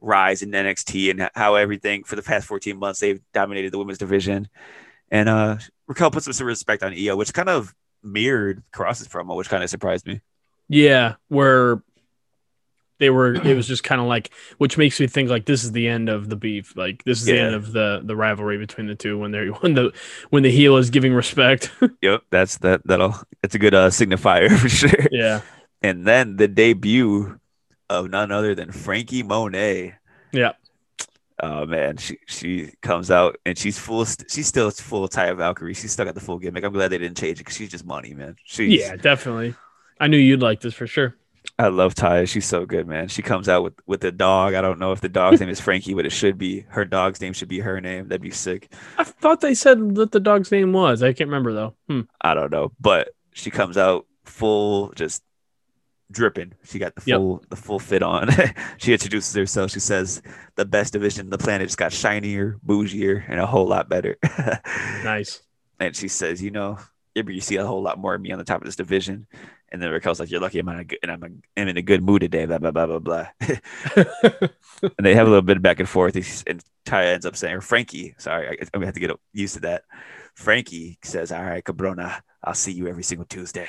rise in NXT and how everything for the past 14 months they've dominated the women's division. And uh, Raquel puts some respect on Io, which kind of mirrored Kross's promo, which kind of surprised me. Yeah, where they were it was just kind of like which makes me think like this is the end of the beef. Like this is the end of the the rivalry between the two when they're when the when the heel is giving respect. Yep, that's that. That'll. It's a good uh, signifier for sure. yeah. And then the debut of none other than Franky Monet. Yeah. Oh man, she she comes out and she's full. She's still full Taya Valkyrie. She's still got the full gimmick. I'm glad they didn't change it because she's just money, man. She's, Yeah, definitely. I knew you'd like this for sure. I love Taya. She's so good, man. She comes out with with the dog. I don't know if the dog's name is Frankie, but it should be her dog's name. Should be her name. That'd be sick. I thought they said that the dog's name was. I can't remember though. Hmm. I don't know, but she comes out full, just dripping. She got the Yep. full the full fit on. she introduces herself. She says the best division on the planet just got shinier, bougier, and a whole lot better. Nice. and she says, you know, you see a whole lot more of me on the top of this division. And then Raquel's like, "You're lucky I'm in a good, and I'm, a, I'm in a good mood today." Blah blah blah blah blah. and they have a little bit of back and forth. And Taya ends up saying, or Franky, sorry, I, I'm gonna have to get used to that. Franky says, "All right, Cabrona, I'll see you every single Tuesday."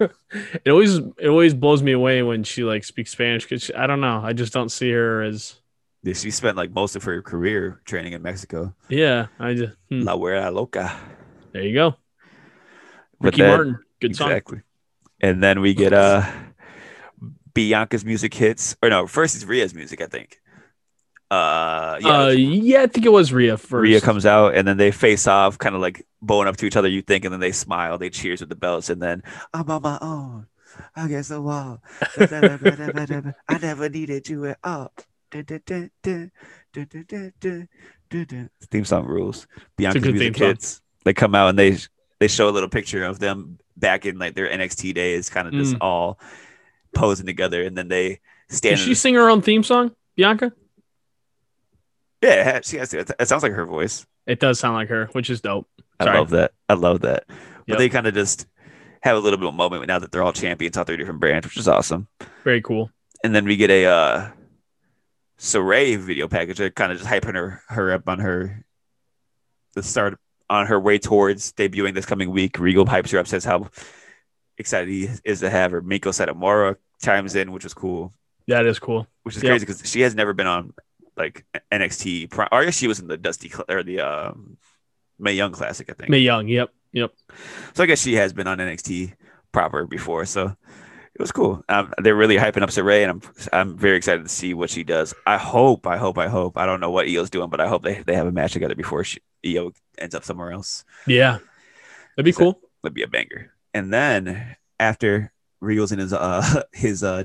it always it always blows me away when she like speaks Spanish because I don't know. I just don't see her as Yeah, she spent like most of her career training in Mexico. yeah. I just hmm. La Huera Loca. there you go. But Ricky then- Martin, good song. Exactly. And then we get uh Bianca's music hits. Or no, first it's Rhea's music, I think. Uh yeah. Uh, yeah, I think it was Rhea first. Rhea comes out and then they face off, kind of like bowing up to each other, you think, and then they smile, they cheers with the belts, and then I'm on my own. Against the wall. I never needed you at all. Theme song rules. Bianca's music hits. They come out and they they show a little picture of them back in like their NXT days, kind of just Mm. all posing together, and then they stand. Did she the- sing her own theme song, Bianca? Yeah, she has to. It sounds like her voice. It does sound like her, which is dope. I love that. I love that. But Yep. they kind of just have a little bit of a moment now that they're all champions on their different brands, which is awesome. Very cool. And then we get a uh Sarray video package. They're kind of just hyping her her up on her the start on her way towards debuting this coming week. Regal hypes her up, says how excited he is to have her. Meiko Satomura chimes in, which was cool. That is cool. Which is Yep. crazy because she has never been on like NXT. Pri- Or I guess she was in the Dusty or the um, Mae Young Classic, I think. Mae Young. Yep. Yep. So I guess she has been on NXT proper before. So it was cool. Um, they're really hyping up Sarray, and I'm I'm very excited to see what she does. I hope, I hope, I hope. I don't know what Io's doing, but I hope they, they have a match together before she, Io ends up somewhere else. Yeah. That'd be So- cool. That'd be a banger. And then after Regal's in his uh his uh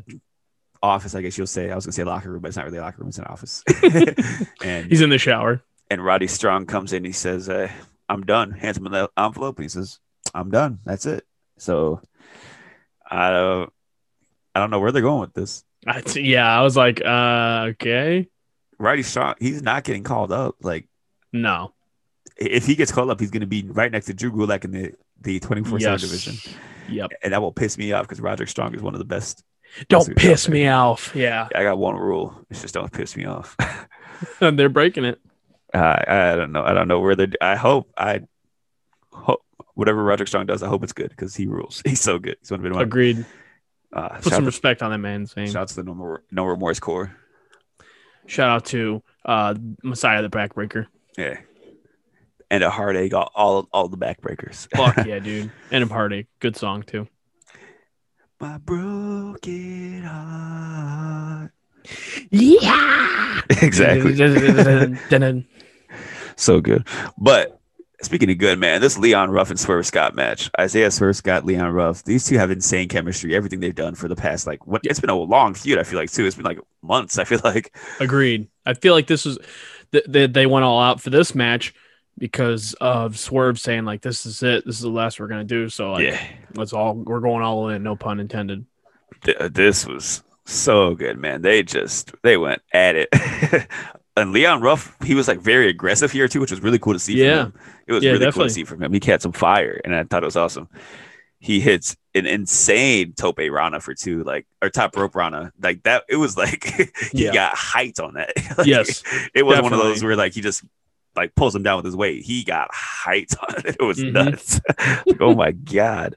office, I guess you'll say I was gonna say locker room, but it's not really a locker room, it's an office. and He's in the shower. and Roddy Strong comes in. He says, uh, "I'm done." Hands him an envelope, and he says, "I'm done. That's it." So I don't, I don't know where they're going with this. I, yeah, I was like, uh, okay, Roddy Strong, he's not getting called up. Like no, if he gets called up, he's going to be right next to Drew Gulak in the the twenty four seven Yes. division, yep. and that will piss me off because Roderick Strong is one of the best. Don't piss me off. Yeah, I got one rule: it's just don't piss me off. and they're breaking it. I I don't know. I don't know where they. I hope I hope whatever Roderick Strong does. I hope it's good because he rules. He's so good. He's one of my Agreed. uh, Put some out, respect on that man's name. shout out to the no, More, no remorse core. Shout out to uh, Messiah the Backbreaker. Yeah, and a heartache. All all, all the backbreakers. Fuck yeah, dude. And a heartache. Good song too. My broken heart. Yeah. Exactly. so good. But speaking of good, man, this Leon Ruff and Swerve Scott match, Isaiah Swerve Scott, Leon Ruff, these two have insane chemistry. Everything they've done for the past, like, what it's been a long feud, I feel like, too. It's been like months, I feel like. Agreed. I feel like this is th- they they went all out for this match because of Swerve saying like this is it. This is the last we're gonna do. So like yeah. let's all we're going all in. No pun intended. Uh, this was so good, man. They just, they went at it. and Leon Ruff, he was like very aggressive here, too, which was really cool to see Yeah. from him. It was Yeah, really cool to see from him. He had some fire, and I thought it was awesome. He hits an insane tope rana for two, like or top rope rana, like that. It was like he Yeah. got height on that. Like, Yes, it wasn't one of those where like he just like pulls him down with his weight. He got height on it. It was Mhm. nuts. Like, oh my god,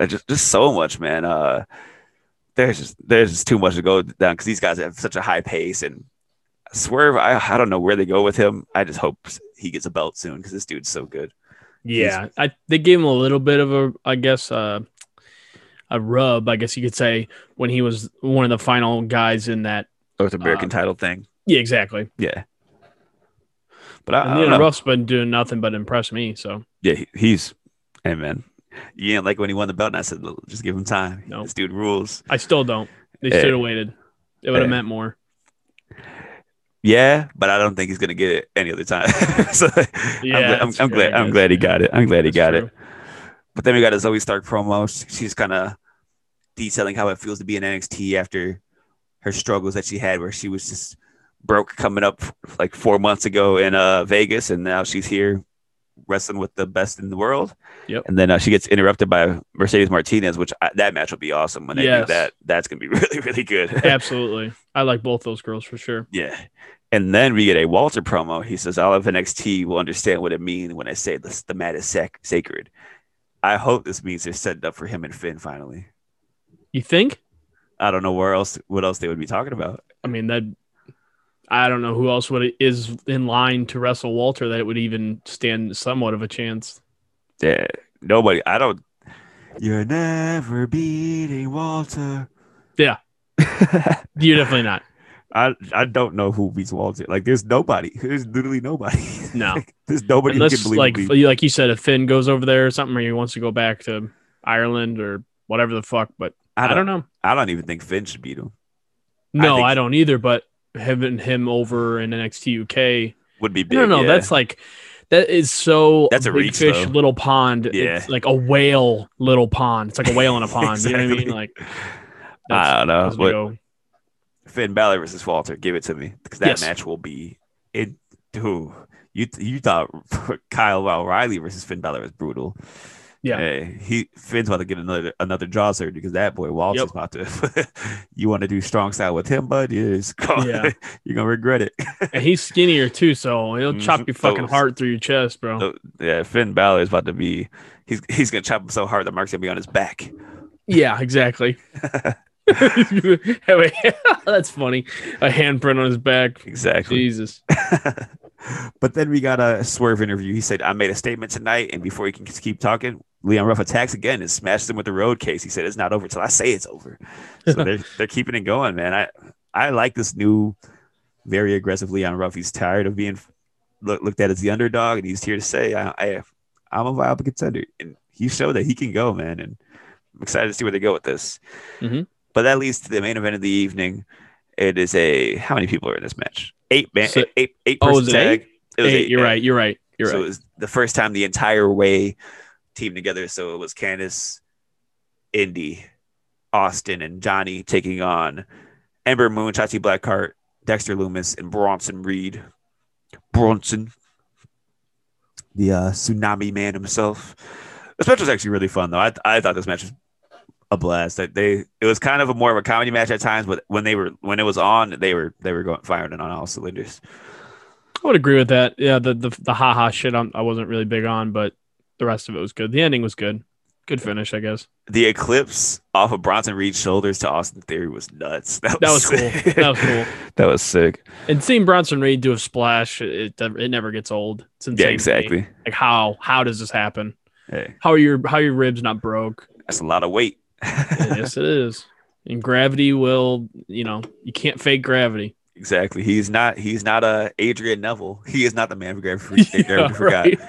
Uh, just just so much, man. Uh, there's just there's just too much to go down because these guys have such a high pace and Swerve. I I don't know where they go with him. I just hope he gets a belt soon because this dude's so good. Yeah, I they gave him a little bit of a I guess uh, a rub. I guess you could say when he was one of the final guys in that. North American Uh, title thing. Yeah, exactly. Yeah. But I, I And Leon know. Ruff's been doing nothing but impress me. So Yeah, he, he's hey man. You didn't like when he won the belt, and I said, "Look, just give him time. No. This dude rules. I still don't. They Yeah. should have waited. It would have Yeah. meant more. Yeah, but I don't think he's gonna get it any other time. so Yeah, I'm, glad, I'm, I'm glad. I I'm glad he got it. I'm glad he That's got true. it. But then we got a Zoe Stark promo. She's kind of detailing how it feels to be in NXT after her struggles that she had, where she was just broke coming up like four months ago in uh, Vegas, and now she's here wrestling with the best in the world. Yep. And then uh, she gets interrupted by Mercedes Martinez, which I, that match will be awesome when they Yes. do that. That's gonna be really, really good. Absolutely. I like both those girls for sure. Yeah. And then we get a Walter promo. He says, All of NXT will understand what it means when I say this, the mat is sac- sacred. I hope this means they're setting up for him and Finn finally. You think? I don't know where else, what else they would be talking about. I mean that. I don't know who else would is in line to wrestle Walter that it would even stand somewhat of a chance. Yeah. Nobody, I don't. You're never beating Walter. Yeah. You're definitely not. I, I don't know who beats Walter. Like, there's nobody. There's literally nobody. No. Like, there's nobody Unless can believe like like you said, if Finn goes over there or something, or he wants to go back to Ireland or whatever the fuck. But I don't, know. I don't even think Finn should beat him. No, think- I, don't either. But having him over in NXT UK, Would be big. no, no, yeah. that's like that is so That's a big reach, fish, though. little pond. Yeah. It's like a whale, little pond. It's like a whale in a pond. You know what I mean? Exactly. Like I don't know. But go. Finn Balor versus Walter. Give it to me because that Yes. match will be it. Dude, you you thought Kyle O'Reilly versus Finn Balor was brutal. Yeah. Hey, he Finn's about to get another another jaw surgery because that boy Walter's Yep. about to. you want to do strong style with him, bud? Yes. Yeah. you're gonna regret it. And he's skinnier too, so he'll chop Mhm. your fucking Those- heart through your chest, bro. So, yeah, Finn Balor is about to be. He's he's gonna chop him so hard that Mark's gonna be on his back. Yeah, exactly. That's funny. A handprint on his back. Exactly. Jesus. but then we got a swerve interview. He said, I made a statement tonight, and before he can keep talking, Leon Ruff attacks again and smashes him with the road case. He said, It's not over till I say it's over. So they're they're keeping it going, man. I I like this new, very aggressive Leon Ruff. He's tired of being look, looked at as the underdog, and he's here to say, I, I I'm a viable contender. And he showed that he can go, man. And I'm excited to see where they go with this. Mhm. But that leads to the main event of the evening. It is a how many people are in this match? Eight man, So- eight, eight, eight Oh, person it tag. It was Hey, eight, you're right. You're right. You're right. so it was the first time the entire way team together. So it was Candice, Indi, Austin, and Johnny taking on Ember Moon, Shotzi Blackheart, Dexter Lumis, and Bronson Reed. Bronson, the uh, tsunami man himself. This match was actually really fun, though. I, I thought this match was a blast. That they it was kind of a more of a comedy match at times, but when they were when it was on, they were they were going firing it on all cylinders. I would agree with that. Yeah, the the the haha shit I'm, I wasn't really big on, but the rest of it was good. The ending was good. Good finish, I guess. The eclipse off of Bronson Reed's shoulders to Austin Theory was nuts. That was, That was cool. That was cool. that was sick. And seeing Bronson Reed do a splash, it it never gets old. It's insane. Yeah, exactly. Like how how does this happen? Hey, How are your how are your ribs not broke? that's a lot of weight. yes, it is. And gravity will, you know, you can't fake gravity. Exactly. He's not. He's not a Adrian Neville. He is not the man for gravity. gravity Yeah, forgot. right.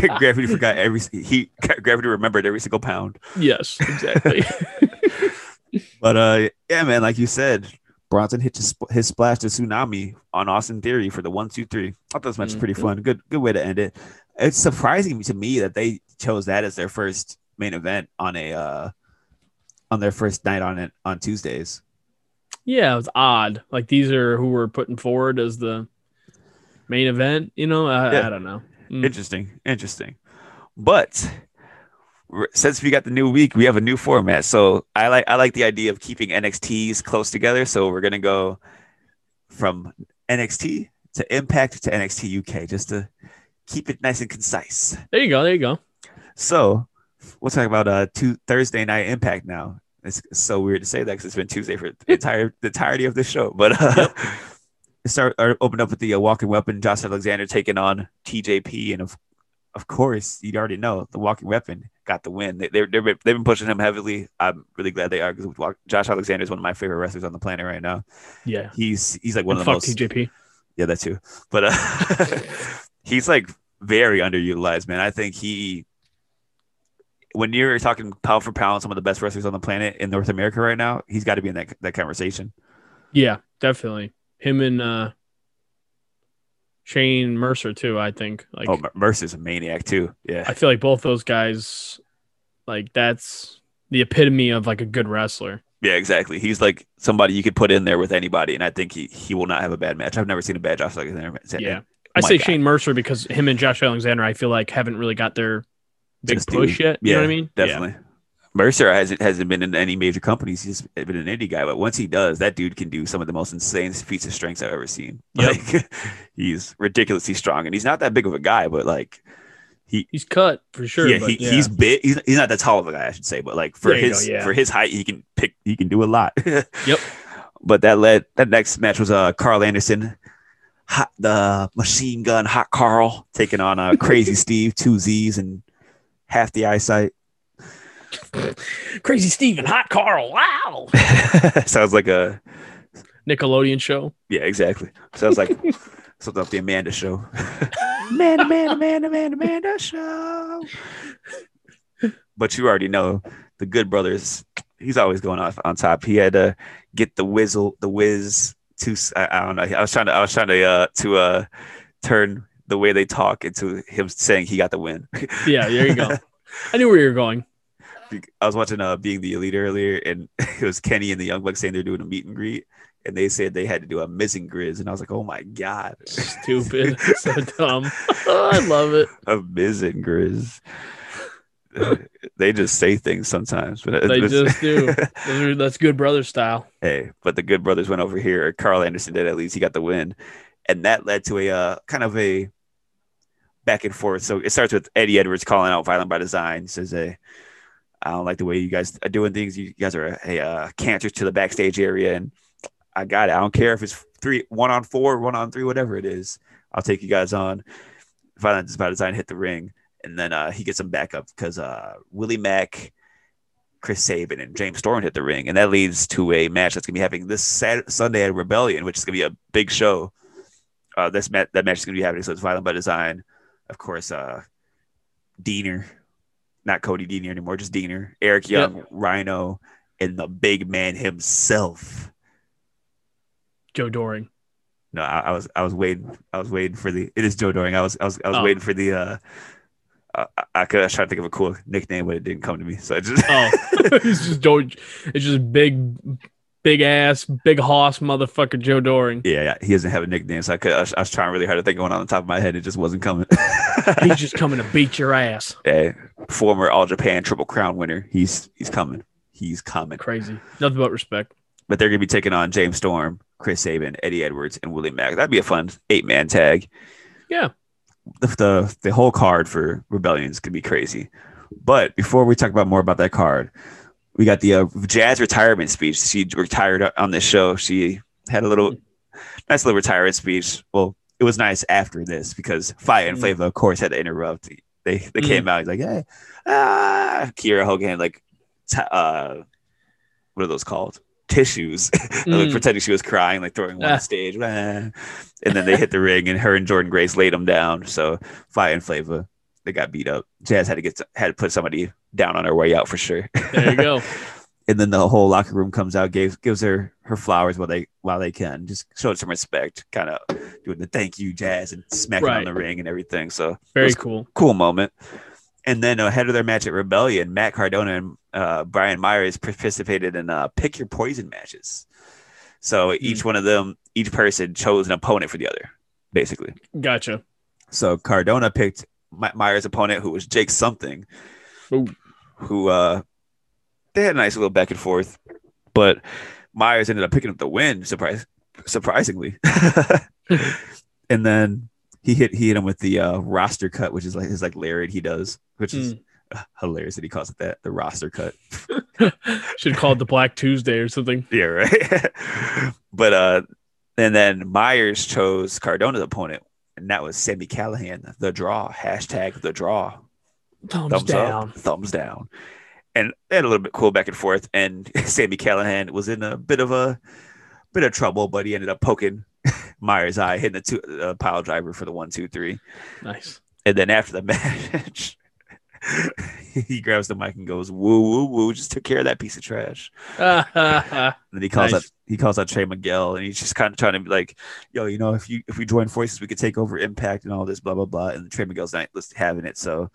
gravity forgot every. He gravity remembered every single pound. Yes, exactly. But uh, yeah, man. Like you said, Bronson hit his, his splash to tsunami on Austin Theory for the one, two, three. I thought this match was pretty Mhm. fun. Good, good way to end it. It's surprising to me that they chose that as their first main event on a uh on their first night on it on Tuesdays. yeah, it was odd. Like these are who we're putting forward as the main event. You know, I, Yeah. I don't know. Mm. Interesting, interesting. But since we got the new week, we have a new format. So I like I like the idea of keeping NXTs close together. So we're gonna go from NXT to Impact to NXT UK just to keep it nice and concise. There you go. There you go. So we'll talk about uh two Thursday night Impact now. It's, so weird to say that because it's been Tuesday for the entire the entirety of the show. But uh, start or open up with the uh, walking weapon. Josh Alexander taking on TJP, and of of course you already know the walking weapon got the win. They they're, they're, they've been pushing him heavily. I'm really glad they are because Josh Alexander is one of my favorite wrestlers on the planet right now. Yeah. He's he's like one And of the fuck most TJP. yeah, that too. But uh, he's like very underutilized, man. I think he, when you're talking pound for pound, some of the best wrestlers on the planet in North America right now, he's got to be in that that conversation. Yeah, definitely. Him and uh Shane Mercer too. I think. Like oh, Mer- Mercer's a maniac too. Yeah, I feel like both those guys, like that's the epitome of like a good wrestler. yeah, exactly. He's like somebody you could put in there with anybody, and I think he he will not have a bad match. I've never seen a bad Josh Alexander. match. Yeah. Oh I say God. Shane Mercer because him and Josh Alexander, I feel like haven't really got their big push yet. You know what I mean? Yeah. Mercer hasn't hasn't been in any major companies. He's been an indie guy, but once he does, that dude can do some of the most insane feats of strength I've ever seen. Yep. Like he's ridiculously strong, and he's not that big of a guy, but like he He's cut for sure. yeah, but he, yeah. he's big. He's, he's not that tall of a guy, I should say, but like for his go, yeah. for his height, he can pick. He can do a lot. Yep. But that led that next match was uh Karl Anderson, hot the machine gun hot Carl taking on uh Crazy Steve, two Z's and half the eyesight. Crazy Steven, Hot Carl. Wow. Sounds like a Nickelodeon show. yeah, exactly. Sounds like something off the Amanda show. Amanda, Amanda, Amanda, Amanda, Amanda show. But you already know the Good Brothers. He's always going off on top. He had to get the whizzle, the whiz to. I, I don't know. I was trying to. I was trying to uh to uh turn the way they talk into him saying he got the win. Yeah, there you go. I knew where you were going. I was watching uh Being the Elite earlier, and it was Kenny and the Young Bucks saying they're doing a meet and greet, and they said they had to do a missing grizz, and I was like, oh my god, Stupid. so dumb. I love it. a missing grizz. they just say things sometimes, but They just do. Are- That's good brother style. hey, but the Good Brothers went over here. Karl Anderson did at least; he got the win, and that led to a uh, kind of a back and forth. So it starts with Eddie Edwards calling out Violent by Design. He says, "Hey, I don't like the way you guys are doing things. You guys are a, uh, cancers to the backstage area, and I got it. I don't care if it's three, one on four, one on three, whatever it is. I'll take you guys on." Violent by Design hit the ring, and then uh, he gets them back up because uh, Willie Mack. Chris Sabin and James Storm hit the ring, and that leads to a match that's gonna be happening this Saturday, Sunday at Rebellion, which is gonna be a big show. Uh, this match that match is gonna be happening, so it's Violent by Design, of course. Uh, Deaner, not Cody Deaner anymore, just Deaner, Eric Young, Rhino, and the big man himself. Joe Doering. No, I, I was I was waiting I was waiting for the it is Joe Doering. I was I was I was Oh. waiting for the uh I, I- could I was trying to think of a cool nickname, but it didn't come to me. So I just Oh, it's just don't. It's just big, big ass, big hoss motherfucker Joe Doering. yeah, yeah, he doesn't have a nickname. So I could I was, I was trying really hard to think of one on the top of my head. It just wasn't coming. He's just coming to beat your ass. yeah, former All Japan Triple Crown winner. He's he's coming. He's coming. Crazy. Nothing but respect. But they're gonna be taking on James Storm, Chris Sabin, Eddie Edwards, and Willie Mack. That'd be a fun eight man tag. Yeah. the, the the whole card for rebellions could be crazy. But before we talk about more about that card, we got the uh, Jazz retirement speech. She retired on this show. She had a little nice little retirement speech. Well, it was nice after this because Fire and Flavor, of course, had to interrupt. They they Mm. came out. He's like, hey, ah, Kiera Hogan, like, t- uh, what are those called? Tissues, like Mm. pretending she was crying, like throwing one on Ah. the stage. And then they hit the ring, and her and Jordynne Grace laid them down. So Fire and Flavor, they got beat up. Jazz had to get had to put somebody down on her way out for sure. There you go. and then the whole locker room comes out, gives gives her her flowers while they while they can, just showed some respect, kind of doing the thank you, Jazz, and smacking on the ring and everything. So Very cool. cool moment. And then ahead of their match at Rebellion, Matt Cardona and uh, Brian Myers participated in uh, pick your poison matches. So each one of them, each person chose an opponent for the other, basically. Gotcha. So Cardona picked My- Myers' opponent, who was Jake something, Ooh. who uh, they had a nice little back and forth, but Myers ended up picking up the win, surprise, surprisingly. and then he hit he hit him with the uh, roster cut, which is like his like lariat he does, which is uh, hilarious that he calls it that, the roster cut. Should call it the Black Tuesday or something. Yeah, right. but uh, and then Myers chose Cardona's opponent, and that was Sami Callihan, the draw. Hashtag the draw. Thumbs, Thumbs down. up, thumbs down. And they had a little bit cool back and forth. And Sami Callihan was in a bit of a bit of trouble, but he ended up poking Myers' eye, hitting the two uh, pile driver for the one, two, three. Nice. And then after the match, he grabs the mic and goes, "Woo, woo, woo!" Just took care of that piece of trash. And then he calls Nice. out he calls out Trey Miguel, and he's just kind of trying to be like, "Yo, you know, if you if we join forces, we could take over Impact and all this, blah blah blah." And Trey Miguel's not having it, so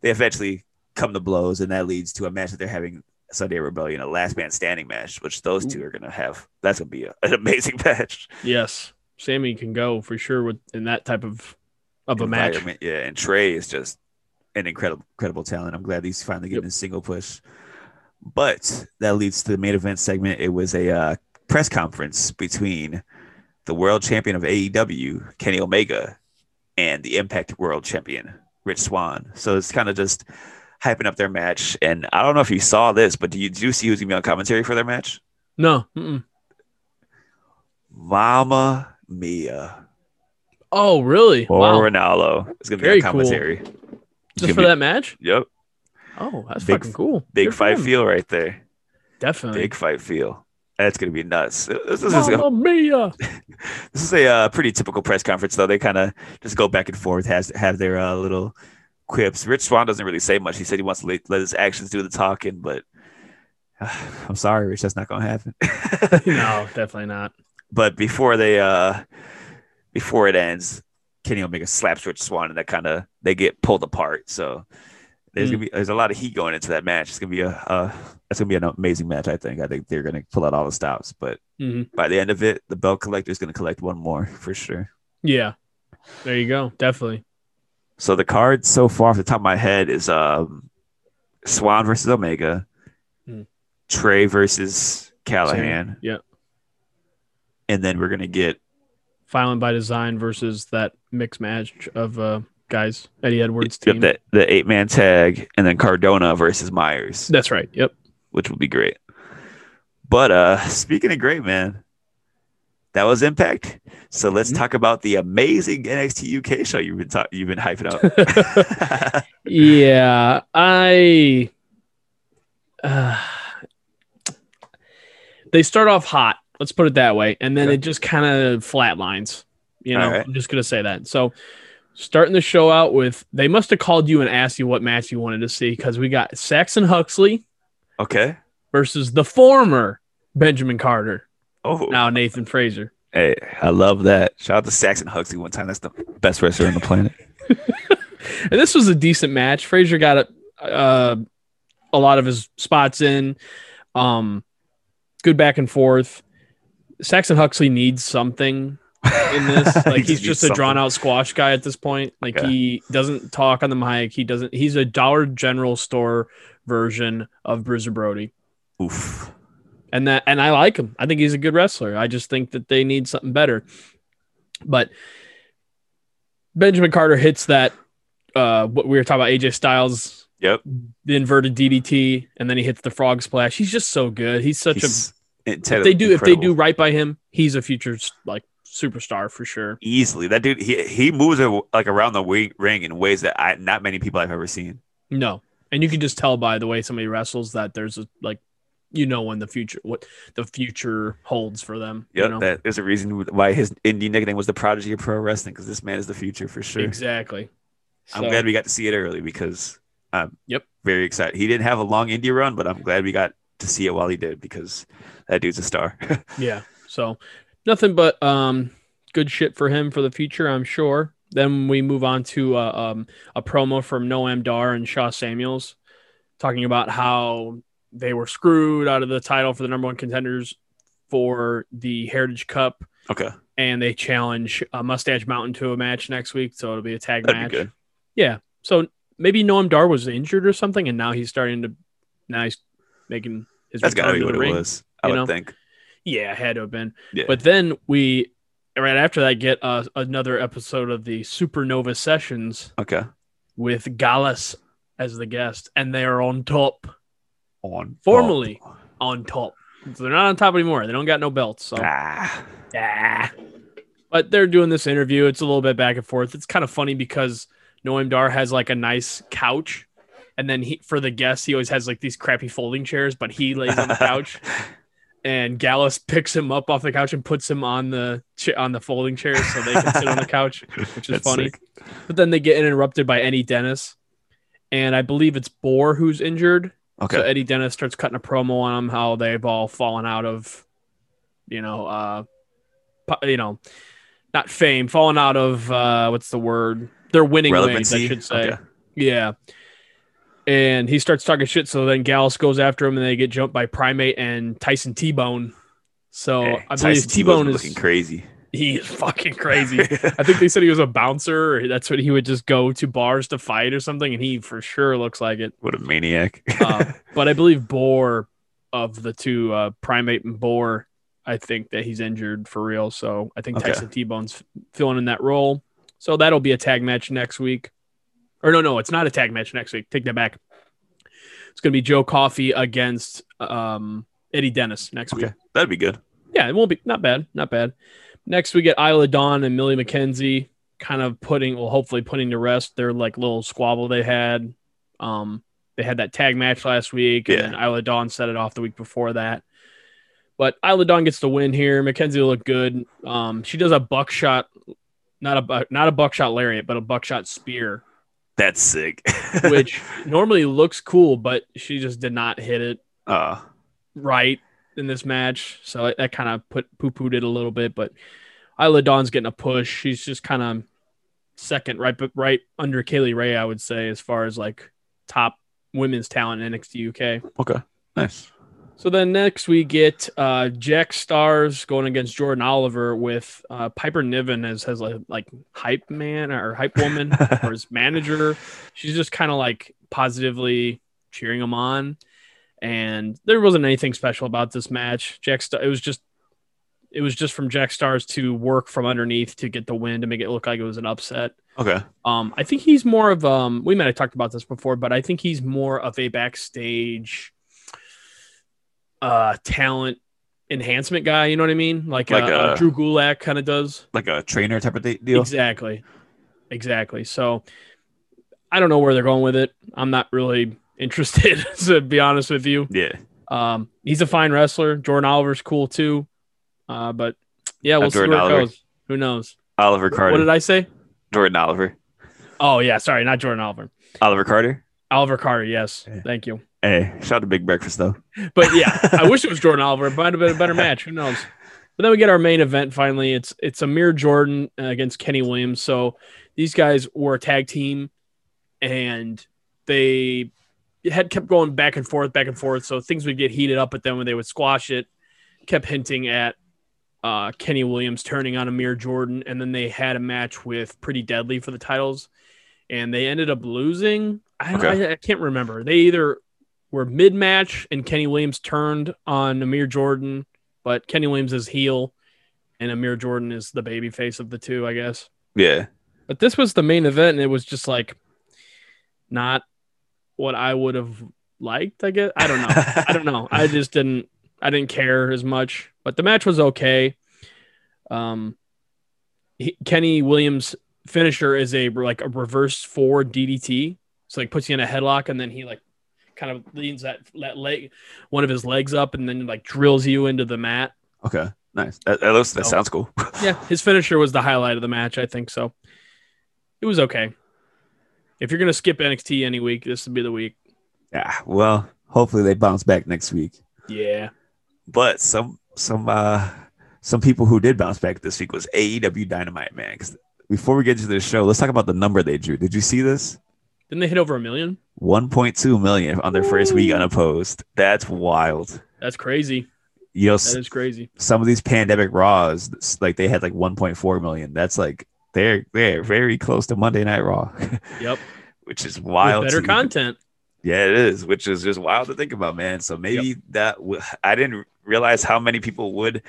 they eventually come to blows, and that leads to a match that they're having Sunday Rebellion, a last man standing match, which those two are gonna have. That's gonna be a, an amazing match. yes. Sammy can go for sure with in that type of of a match. Yeah, and Trey is just an incredible, incredible talent. I'm glad he's finally getting Yep. his single push. But that leads to the main event segment. It was a uh, press conference between the world champion of AEW, Kenny Omega, and the Impact World Champion, Rich Swann. So it's kind of just hyping up their match. And I don't know if you saw this, but do you, did you see who's gonna be on commentary for their match? No. Mm-mm. Mama Mia Oh, really? or Wow. Ronaldo is gonna be on commentary. It's Just for be- that match? Yep, Oh, that's Big- fucking cool. big Good fight feel right there. Definitely. Big fight feel. That's gonna be nuts. This, is a, Mamma mia. this is a uh, pretty typical press conference, though. They kind of just go back and forth, has have their uh, little quips. Rich Swann doesn't really say much. He said he wants to let, let his actions do the talking, but I'm sorry, Rich, that's not gonna happen. no, definitely not. but before they uh before it ends, Kenny Omega slaps Rich Swann, and that kind of they get pulled apart. So there's Mm. gonna be there's a lot of heat going into that match. It's gonna be a uh, that's gonna be an amazing match. I think. I think they're gonna pull out all the stops, but hmm by the end of it, the belt collector is gonna collect one more for sure. Yeah. There you go. Definitely. So the card so far off the top of my head is um Swann versus Omega, Mm. Trey versus Callihan, Same. Yeah. and then we're gonna get Violent by Design versus that mixed match of uh guys. Eddie Edwards yep, team. the, the eight man tag, and then Cardona versus Myers. That's right. Yep. which would be great. But uh speaking of great, man, that was Impact. So let's Mhm. talk about the amazing NXT UK show you've been ta- you've been hyping up. yeah, I. Uh, they start off hot. Let's put it that way, and then Okay. it just kind of flatlines. You know, right. I'm just gonna say that. So, starting the show out with, they must have called you and asked you what match you wanted to see because we got Saxon Huxley okay. versus the former Benjamin Carter, Oh, now Nathan Frazer. hey, I love that. Shout out to Saxon Huxley one time. That's the best wrestler on the planet. and this was a decent match. Frazer got a, uh, a lot of his spots in. Um, good back and forth. Saxon Huxley needs something in this. Like He he's just a something. drawn out squash guy at this point. Like Okay. he doesn't talk on the mic. He doesn't. He's a Dollar General store version of Bruiser Brody, Oof. And that and I like him. I think he's a good wrestler. I just think that they need something better. But Benjamin Carter hits that. Uh, what we were talking about, AJ Styles, Yep. the inverted DDT, and then he hits the frog splash. He's just so good. He's such He's a. If they do, if they do right by him, he's a future like superstar for sure. easily, that dude he he moves a- like around the ring in ways that I not many people I've ever seen. No, and you can just tell by the way somebody wrestles that there's a like, you know, when the future what the future holds for them. Yep, you know? that there's a reason why his indie nickname was the prodigy of pro wrestling because this man is the future for sure. exactly. I'm So, glad we got to see it early because I'm Yep. very excited. He didn't have a long indie run, but I'm glad we got to see it while he did because that dude's a star. Yeah. So nothing but um good shit for him for the future, I'm sure. Then we move on to uh, um, a promo from Noam Dar and Sha Samuels talking about how they were screwed out of the title for the number one contenders for the Heritage Cup, okay, and they challenge uh, Mustache Mountain to a match next week. So it'll be a tag that'd match. Yeah. So maybe Noam Dar was injured or something, and now he's starting to now he's making his That's gotta be what it ring. was. I would know? think. Yeah, it had to have been. Yeah. But then we right after that get uh, another episode of the Supernova Sessions okay. with Gallus as the guest, and they are on top, On Formally. on top. So they're not on top anymore. They don't got no belts. So Ah, Ah. But they're doing this interview. It's a little bit back and forth. It's kind of funny because Noam Dar has like a nice couch. And then he for the guests, he always has like these crappy folding chairs, but he lays on the couch. And Gallus picks him up off the couch and puts him on the on the folding chairs so they can sit on the couch, which is That's funny. sick. But then they get interrupted by Eddie Dennis, and I believe it's Boar who's injured. Okay. So Eddie Dennis starts cutting a promo on him how they've all fallen out of, you know, uh, you know, not fame, fallen out of uh, what's the word? They're winning ways, I should say. Okay. Yeah. And he starts talking shit. So then Gallus goes after him, and they get jumped by Primate and Tyson T Bone. So Hey, I believe Tyson T Bone is looking crazy. He is fucking crazy. I think they said he was a bouncer. Or that's what he would just go to bars to fight or something, and he for sure looks like it. what a maniac. Uh, but I believe Boar of the two, uh, Primate and Boar, I think that he's injured for real. So I think Okay. Tyson T Bone's filling in that role. So that'll be a tag match next week. Or no, no, it's not a tag match next week. Take that back. It's going to be Joe Coffey against um, Eddie Dennis next week. That'd be good. Yeah, it won't be not bad, not bad. Next we get Isla Dawn and Millie McKenzie kind of putting well, hopefully putting to rest their like little squabble they had. Um they had that tag match last week, and Yeah. then Isla Dawn set it off the week before that. But Isla Dawn gets the win here. McKenzie will look good. Um, she does a buckshot, not a not a buckshot lariat, but a buckshot spear, That's sick. which normally looks cool, but she just did not hit it uh, right in this match. So that kind of put poo pooed it a little bit. But Isla Dawn's getting a push. She's just kind of second, right, but right under Kay Lee Ray, I would say, as far as like top women's talent in NXT UK. okay. Nice. So then next we get uh, Jack Starz going against Jordan Oliver with uh, Piper Niven as has like, like hype man or hype woman or his manager. She's just kind of like positively cheering him on, and there wasn't anything special about this match. Jack Star, it was just it was just from Jack Starz to work from underneath to get the win to make it look like it was an upset. Okay. Um, I think he's more of um. We might have talked about this before, but I think he's more of a backstage, uh, talent enhancement guy. You know what I mean? Like, Like uh, uh, a- Drew Gulak kind of does. Like a trainer type of de- deal. Exactly, exactly. So, I don't know where they're going with it. I'm not really interested, to be honest with you. Yeah. Um, he's a fine wrestler. Jordan Oliver's cool too. Uh, but yeah, we'll Uh, see where it goes. Who knows? Oliver Carter. What did I say? Jordan Oliver. Oh yeah, sorry, not Jordan Oliver. Oliver Carter. Oliver Carter. Yes, Yeah. thank you. Hey, shout out to Big Breakfast though. But yeah, I wish it was Jordan Oliver. It might have been a better match. Who knows? But then we get our main event finally. It's it's Amir Jordan uh, against Kenny Williams. So these guys were a tag team and they had kept going back and forth, back and forth. So things would get heated up, but then when they would squash it, kept hinting at uh, Kenny Williams turning on Amir Jordan, and then they had a match with Pretty Deadly for the titles, and they ended up losing. I, Okay. I, I can't remember. They either were mid match and Kenny Williams turned on Amir Jordan, but Kenny Williams is heel, and Amir Jordan is the baby face of the two, I guess. Yeah. But this was the main event, and it was just like not what I would have liked. I guess I don't know. I don't know. I just didn't. I didn't care as much, but the match was okay. Um, he, Kenny Williams' finisher is a like a reverse forward DDT. So like puts you in a headlock, and then he like kind of leans that that leg, one of his legs up, and then like drills you into the mat. Okay. Nice. That, that looks. That So- sounds cool. Yeah, his finisher was the highlight of the match. I think so. It was okay. If you're gonna skip NXT any week, this would be the week. yeah. Well, hopefully they bounce back next week. Yeah. But some some uh some people who did bounce back this week was AEW Dynamite man. Because before we get into the show, let's talk about the number they drew. Did you see this? Didn't they hit over a million? 1.2 million on their first week unopposed. That's wild. That's crazy. You know, That is crazy. some of these pandemic Raws, like they had like 1.4 million. That's like they're they're very close to Monday Night Raw, Yep. which is With wild. better to- content. Yeah, it is, which is just wild to think about, man. So maybe that w- I didn't realize how many people would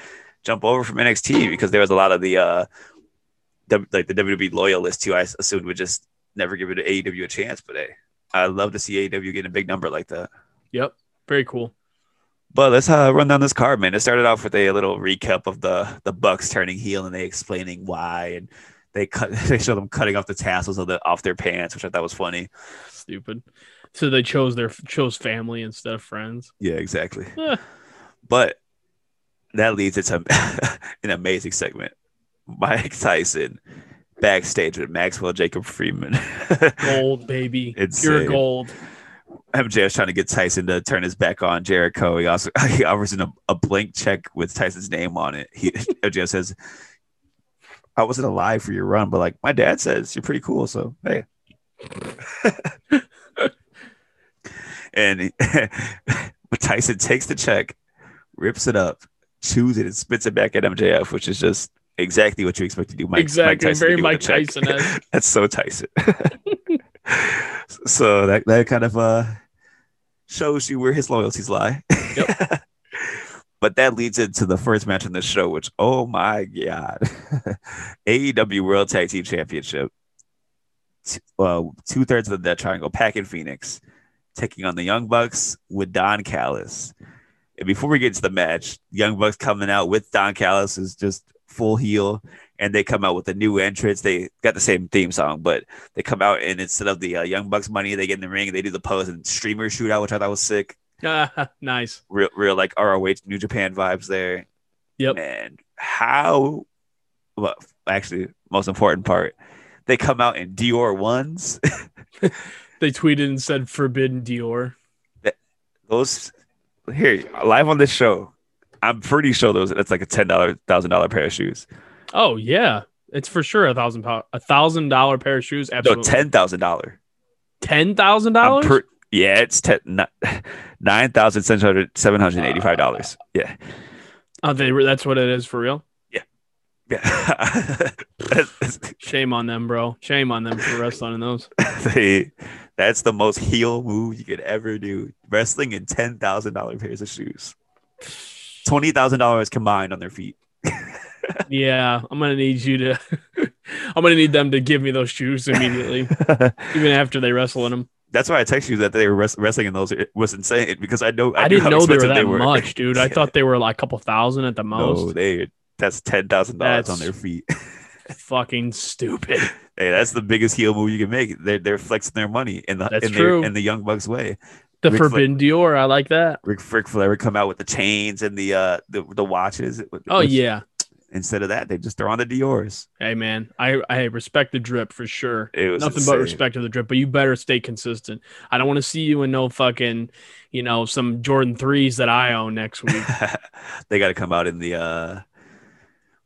jump over from NXT because there was a lot of the uh, w- like the WWE loyalists who I assumed would just never give it to AEW a chance. But hey, I'd love to see AEW getting a big number like that. Yep. Very cool. But let's uh, run down this card, man. It started off with a little recap of the the Bucks turning heel and they explaining why, and they cut they show them cutting off the tassels of the off their pants, which I thought was funny. Stupid. So they chose their chose family instead of friends. Yeah, exactly. Eh. But that leads into an amazing segment. Mike Tyson backstage with Maxwell Jacob Friedman. Gold, baby. Insane. Pure gold. MJ was trying to get Tyson to turn his back on Jericho. He also he offers him a, a blank check with Tyson's name on it. He MJ says, "I wasn't alive for your run, but like my dad says you're pretty cool, so hey." and he- Tyson takes the check, rips it up, chews it, and spits it back at MJF, which is just exactly what you expect to do. Mike, exactly. Mike Tyson Very do with a Mike. Tyson. That's so Tyson. so that that kind of uh shows you where his loyalties lie. Yep. But that leads into the first match in the show, which oh my god, AEW World Tag Team Championship. Uh, two thirds of the Triangle, Pac and Fenix, taking on the Young Bucks with Don Callis. And before we get to the match, Young Bucks coming out with Don Callis is just full heel, and they come out with a new entrance. They got the same theme song, but they come out and instead of the uh, Young Bucks money, they get in the ring. They do the pose and streamer shootout, which I thought was sick. nice. Real, real like ROH New Japan vibes there. Yep. And how? Well, actually, most important part, they come out in Dior ones. They tweeted and said forbidden Dior. those here live on this show. I'm pretty sure those that's like a ten dollar thousand dollar pair of shoes. Oh yeah. It's for sure a thousand pound a thousand dollar pair of shoes. No, Absolutely. ten thousand dollar. ten thousand dollars? Yeah, it's ten nine thousand seven hundred seven hundred eighty five dollars. Uh, yeah, Oh, they that's what it is for real. yeah. That's- Shame on them, bro. Shame on them for wrestling in those. they, that's the most heel move you could ever do. Wrestling in ten thousand dollar pairs of shoes. Twenty thousand dollars combined on their feet. Yeah, I'm gonna need you to. I'm gonna need them to give me those shoes immediately, even after they wrestle in them. That's why I texted you that they were wrestling in those. It was insane because I know I, knew didn't know they were that much, dude. I thought they were like a couple thousand at the most. No, they that's ten thousand dollars on their feet. Fucking stupid. hey, that's the biggest heel move you can make. They're they're flexing their money in the in their in the young bucks way. The Ric Fla- forbidden Dior. I like that. Rick Frick Flair would come out with the chains and the uh the, the watches. Oh Which- yeah. Instead of that, they just throw on the Dior's. Hey man, I I respect the drip for sure. It was Nothing insane. but respect to the drip, but you better stay consistent. I don't want to see you in no fucking, you know, some Jordan threes that I own next week. they got to come out in the uh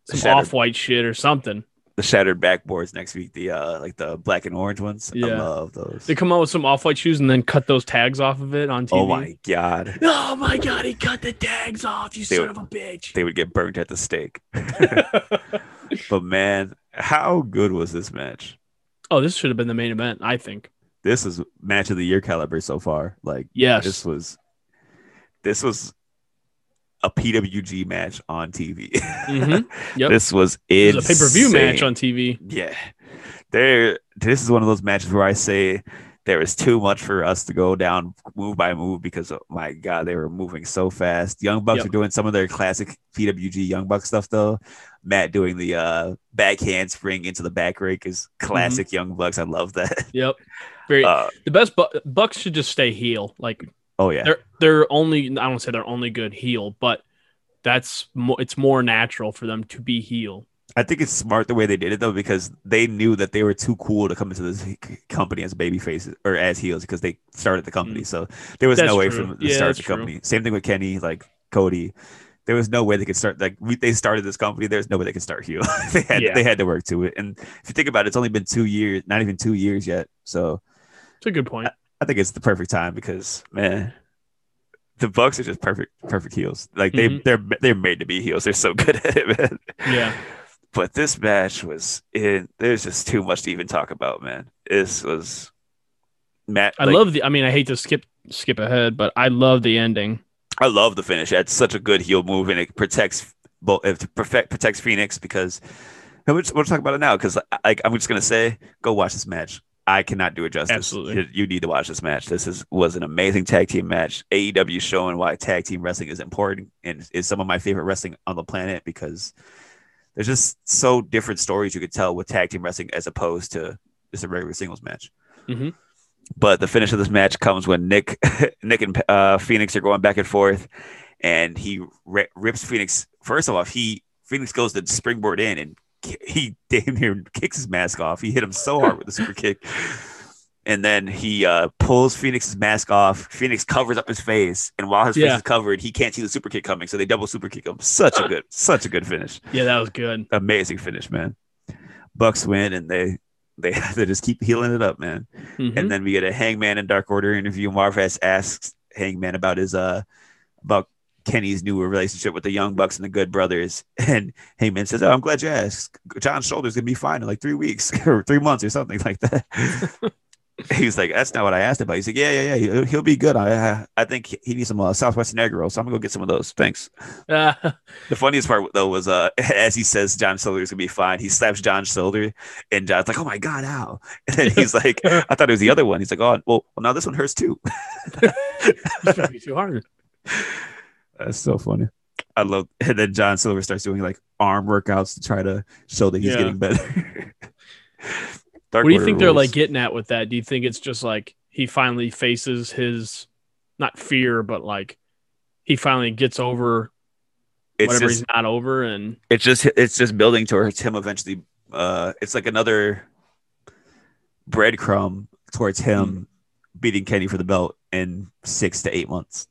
Some off white shit or something. The shattered backboards next week. The uh like the black and orange ones. I love those. They come out with some off-white shoes and then cut those tags off of it on TV. Oh my god. Oh my god, he cut the tags off, you They son would- of a bitch. They would get burnt at the stake. but man, how good was this match? oh, this should have been the main event, I think. This is match of the year caliber so far. Like Yes. this was this was a PWG match on TV. Mhm. Yep. This was it was a pay-per-view match on TV. Yeah. There this is one of those matches where I say there is too much for us to go down move by move because oh my god, they were moving so fast. Young Bucks Yep. are doing some of their classic PWG Young Buck stuff though. Matt doing the uh backhand spring into the back rake is classic Young Bucks. I love that. Yep. Very Uh, the best bu- Bucks should just stay heel. Like oh yeah. they're they're only I don't say they're only good heel, but that's mo- it's more natural for them to be heel. I think it's smart the way they did it though, because they knew that they were too cool to come into this company as baby faces or as heels because they started the company. So there was Mm. That's no way true. for them to Yeah, start the true. company. Same thing with Kenny, like Cody. There was no way they could start like we, they started this company. There's no way they could start heel. they had Yeah. they had to work to it. And if you think about it, it's only been two years, not even two years yet. So It's a good point. I think it's the perfect time because man, the Bucks are just perfect, perfect heels. Like they Mhm. they're they're made to be heels. They're so good at it, man. Yeah. But this match was in. There's just too much to even talk about, man. This was Matt. I like, love the I mean I hate to skip skip ahead, but I love the ending. I love the finish. That's such a good heel move, and it protects both. It perfect protects Fenix because we'll, just, we'll talk about it now. Because like I'm just gonna say, go watch this match. I cannot do it justice. Absolutely. You, need to watch this match. This is was an amazing tag team match. AEW showing why tag team wrestling is important and is some of my favorite wrestling on the planet because there's just so different stories you could tell with tag team wrestling as opposed to just a regular singles match. Mhm. But the finish of this match comes when Nick, Nick and uh, Fenix are going back and forth, and he ri- rips Fenix. First of all, he Fenix goes to springboard in, and he damn near kicks his mask off. He hit him so hard with the super kick, and then he uh, pulls Fenix's mask off. Fenix covers up his face, and while his face is covered, he can't see the super kick coming. So they double super kick him. Such a good, such a good finish Yeah, that was good. amazing finish, man. Bucks win, and they they they just keep healing it up, man. Mhm. And then we get a Hangman and Dark Order interview. Marvez asks Hangman about his uh about Kenny's new relationship with the Young Bucks and the Good Brothers, and Hangman says, "Oh, I'm glad you asked. John's shoulder's gonna be fine in like three weeks or three months or something like that." He's like, "That's not what I asked about." He's like, "Yeah, yeah, yeah. He'll, he'll be good. I I- think he needs some uh, Southwestern egg rolls, so I'm gonna go get some of those. Thanks." Ah, The funniest part though was uh as he says John shoulder's gonna be fine, he slaps John Silver and John's like, Oh my god, ow. And then he's like, I thought it was the other one. He's like, Oh well, well now this one hurts too. it's gonna be too hard. That's so funny. I love and then John Silver starts doing like arm workouts to try to show that he's Yeah. getting better. What do you Order think they're like getting at with that? Do you think it's just like he finally faces his not fear, but like he finally gets over it's whatever just he's not over and it's just it's just building towards him eventually uh it's like another breadcrumb towards him Hmm. beating Kenny for the belt in six to eight months.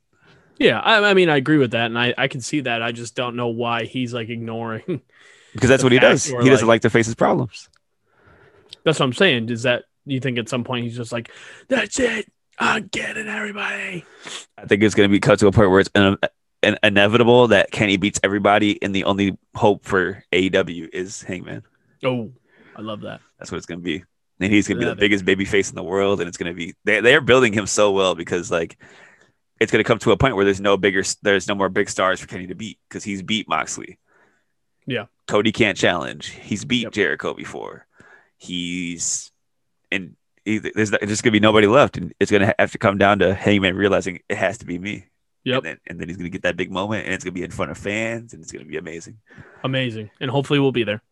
Yeah, I, I mean I agree with that and I, I can see that. I just don't know why he's like ignoring Because that's what he does. He doesn't like- to face his problems. That's what I'm saying. Is that you think at some point he's just like, That's it. I'm getting everybody. I think it's going to be cut to a point where it's in, in, inevitable that Kenny beats everybody, and the only hope for AEW is Hangman. Oh, I love that. That's what it's going to be. And he's going to be the biggest baby face in the world, and it's going to be they they're building him so well because like it's going to come to a point where there's no bigger there's no more big stars for Kenny to beat because he's beat Moxley. Yeah. Cody can't challenge. He's beat Yep. Jericho before. He's and he, there's there's just gonna be nobody left, and it's gonna have to come down to Hangman realizing it has to be me. Yep. And then, and then he's gonna get that big moment, and it's gonna be in front of fans, and it's gonna be amazing. Amazing. And hopefully we'll be there.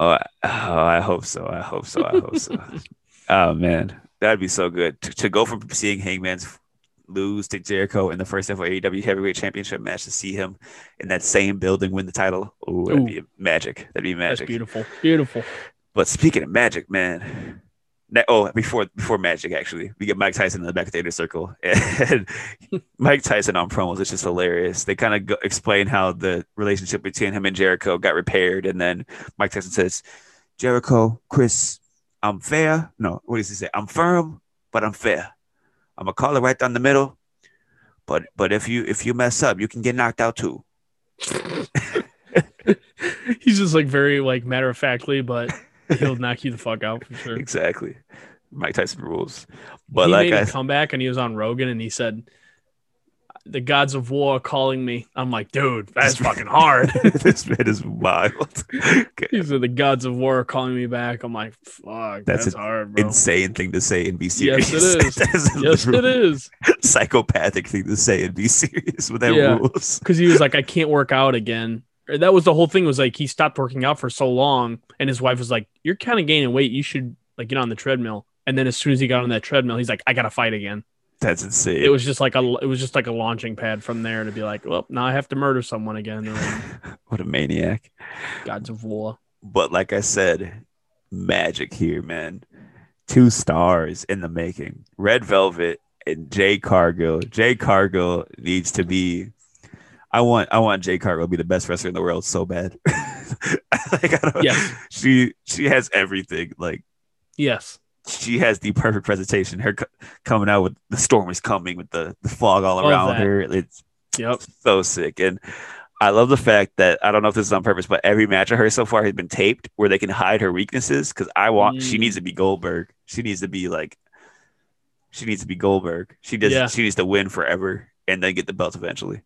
Oh, I, oh, I hope so. I hope so. I hope so. oh man, that'd be so good to, to go from seeing Hangman's lose to Jericho in the first ever AEW Heavyweight Championship match to see him in that same building win the title. Oh, that'd Ooh. be magic. That'd be That's magic. beautiful. Beautiful. But speaking of magic, man, oh, before before Magic, actually, we get Mike Tyson in the back of the inner circle, and Mike Tyson on promos. It's just hilarious. They kind of explain how the relationship between him and Jericho got repaired, and then Mike Tyson says, "Jericho, Chris, I'm fair. No, what does he say? I'm firm, but I'm fair. I'm gonna call it right down the middle. But but if you if you mess up, you can get knocked out too. He's just like very like matter of factly, but he'll knock you the fuck out for sure. Exactly. Mike Tyson rules. But like he like made I a comeback and he was on Rogan and he said, "The gods of war calling me." I'm like, dude, that's fucking hard. this man is wild. he said, "The gods of war calling me back." I'm like, fuck, That's that's, an hard, bro. Insane thing to say and be serious. Yes, it is. Yes, it is. Psychopathic thing to say and be serious with that Yeah. rules. because he was like, I can't work out again. That was the whole thing. Was like he stopped working out for so long, and his wife was like, "You're kind of gaining weight. You should like get on the treadmill." And then as soon as he got on that treadmill, he's like, "I gotta fight again." That's insane. It was just like a it was just like a launching pad from there to be like, "Well, now I have to murder someone again." What a maniac. Gods of War. But like I said, magic here, man. Two stars in the making. Red Velvet and Jade Cargill. Jade Cargill needs to be. I want I want Jade Cargill to be the best wrestler in the world so bad. like, I don't, Yes. She she has everything. Like Yes. She has the perfect presentation. Her co- coming out with the storm is coming with the, the fog all Love around that. her. It's Yep. so sick. And I love the fact that I don't know if this is on purpose, but every match of her so far has been taped where they can hide her weaknesses. Because I want she Mm. needs to be Goldberg. She needs to be like she needs to be Goldberg. She does. Yeah. She needs to win forever and then get the belt eventually.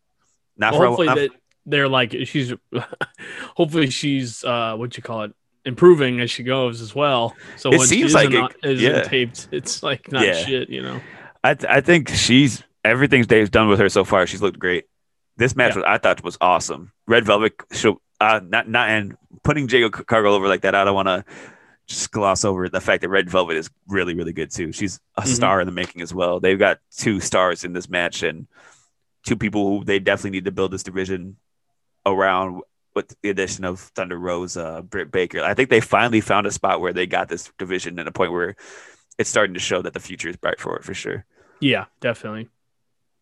Not Well, for hopefully not, that they're like she's hopefully she's uh what you call it improving as she goes as well. So It seems like it- isn't yeah. taped, it's like not Yeah. shit, you know. I th- I think she's everything Dave's done with her so far. She's looked great. This match Yeah. was, I thought was awesome. Red Velvet show uh not not and putting Jade Cargill over like that. I don't want to just gloss over the fact that Red Velvet is really really good too. She's a Mhm. star in the making as well. They've got two stars in this match and two people who they definitely need to build this division around with the addition of Thunder Rosa, uh, Britt Baker. I think they finally found a spot where they got this division at a point where it's starting to show that the future is bright for it for sure. Yeah, definitely.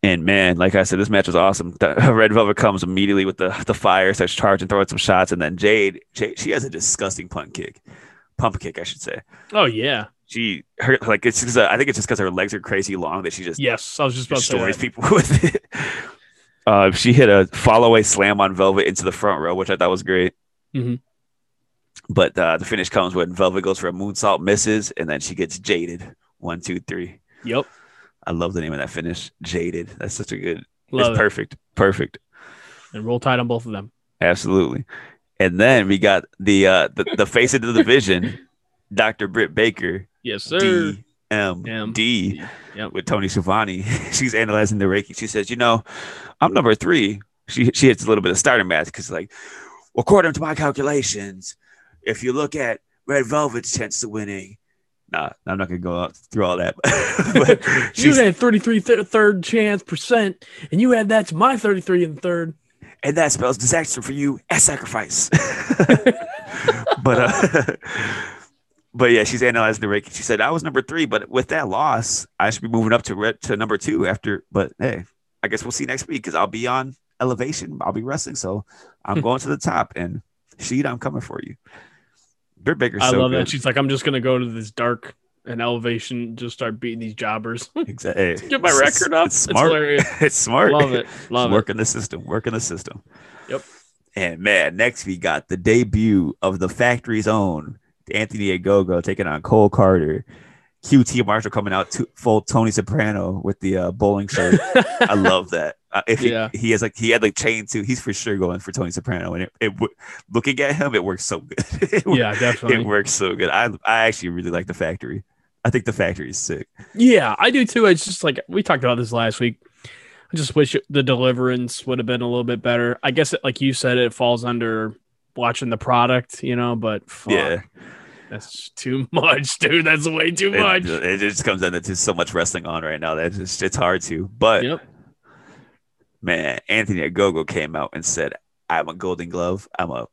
And man, like I said, this match was awesome. The Red Velvet comes immediately with the the fire, starts charging, throwing some shots, and then Jade, Jade, she has a disgusting punt kick, pump kick, I should say. Oh yeah. She, her, like it's uh, I think it's just because her legs are crazy long that she just Yes. I was just about destroys people with it. Uh, she hit a follow away slam on Velvet into the front row, which I thought was great. Mhm. But uh, the finish comes when Velvet goes for a moonsault, misses, and then she gets jaded. One, two, three. Yep. I love the name of that finish. Jaded. That's such a good. Love it's it. perfect. Perfect. And roll tide on both of them. Absolutely. And then we got the uh the, the face of the division, Dr. Britt Baker, Yes, sir. DMD Yep. with Tony Schiavone. She's analyzing the Reiki. She says, you know, I'm number three. She she hits a little bit of starter math because like, according to my calculations, if you look at Red Velvet's chance to winning, nah, I'm not gonna go out through all that. but You had 33 th- third chance percent, and you add that's my 33 and third. and that spells disaster for you and sacrifice. but uh, but yeah, she's analyzing the ranking. She said I was number three, but with that loss, I should be moving up to red to number two after. But hey, I guess we'll see next week because I'll be on elevation. I'll be wrestling, so I'm going to the top. And Shida, I'm coming for you. Britt Baker's I so love good. that. She's like, I'm just gonna go to this dark and elevation, just start beating these jobbers. Exactly. Get my record up. It's It's smart. hilarious. It's smart. Love it. Love it. working the system, working the system. Yep. And man, next we got the debut of the factory's own Anthony Ogogo taking on Cole Karter. QT Marshall coming out to full Tony Soprano with the uh, bowling shirt. I love that. Uh, if he, Yeah. he has like he had like chain too, he's for sure going for Tony Soprano. And it, it looking at him, it works so good. It Yeah, definitely. it works so good. I I actually really like the factory. I think the factory is sick. Yeah, I do too. It's just like we talked about this last week. I just wish the deliverance would have been a little bit better. I guess, it, like you said, it falls under watching the product, you know. But fuck, Yeah. That's too much, dude. That's way too It, much. it just comes down to just so much wrestling on right now that it's, it's hard to. But Yep. man, Anthony Ogogo came out and said, "I'm a Golden Glove. I'm a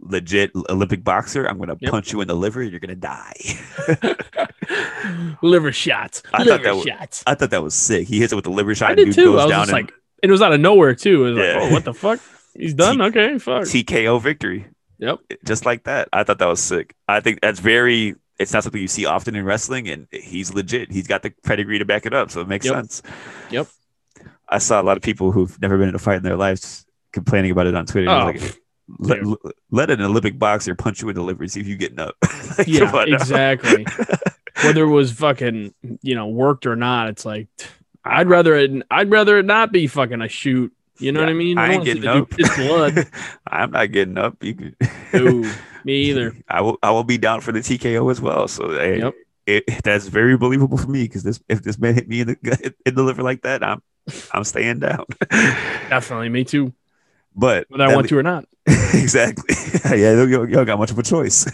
legit Olympic boxer. I'm gonna Yep. punch you in the liver. You're gonna die. liver shots. I thought liver that was- shots. I thought that was sick. He hits it with the liver shot. I did dude too. Goes I was down just and like, and it was out of nowhere too. It was Yeah. like, oh, what the fuck? He's done. T- okay, fuck. TKO victory. Yep. Just like that. I thought that was sick. I think that's very. It's not something you see often in wrestling, and he's legit. He's got the pedigree to back it up, so it makes Yep. sense. Yep. I saw a lot of people who've never been in a fight in their lives complaining about it on Twitter. Oh, Like, let, let an Olympic boxer punch you in the liver, see if you getting up. Like, yeah, exactly. Whether it was fucking, you know, worked or not, it's like I'd rather it. I'd rather it not be fucking a shoot. You know what I mean? I don't ain't getting up. blood. I'm not getting up. You Ooh, me either. I will. I will be down for the TKO as well. So hey, Yep. it, that's very believable for me because this if this man hit me in the gut- in the liver like that, I'm I'm staying down. Definitely, me too. but Whether I want le- to or not. exactly. yeah, you, you don't got much of a choice.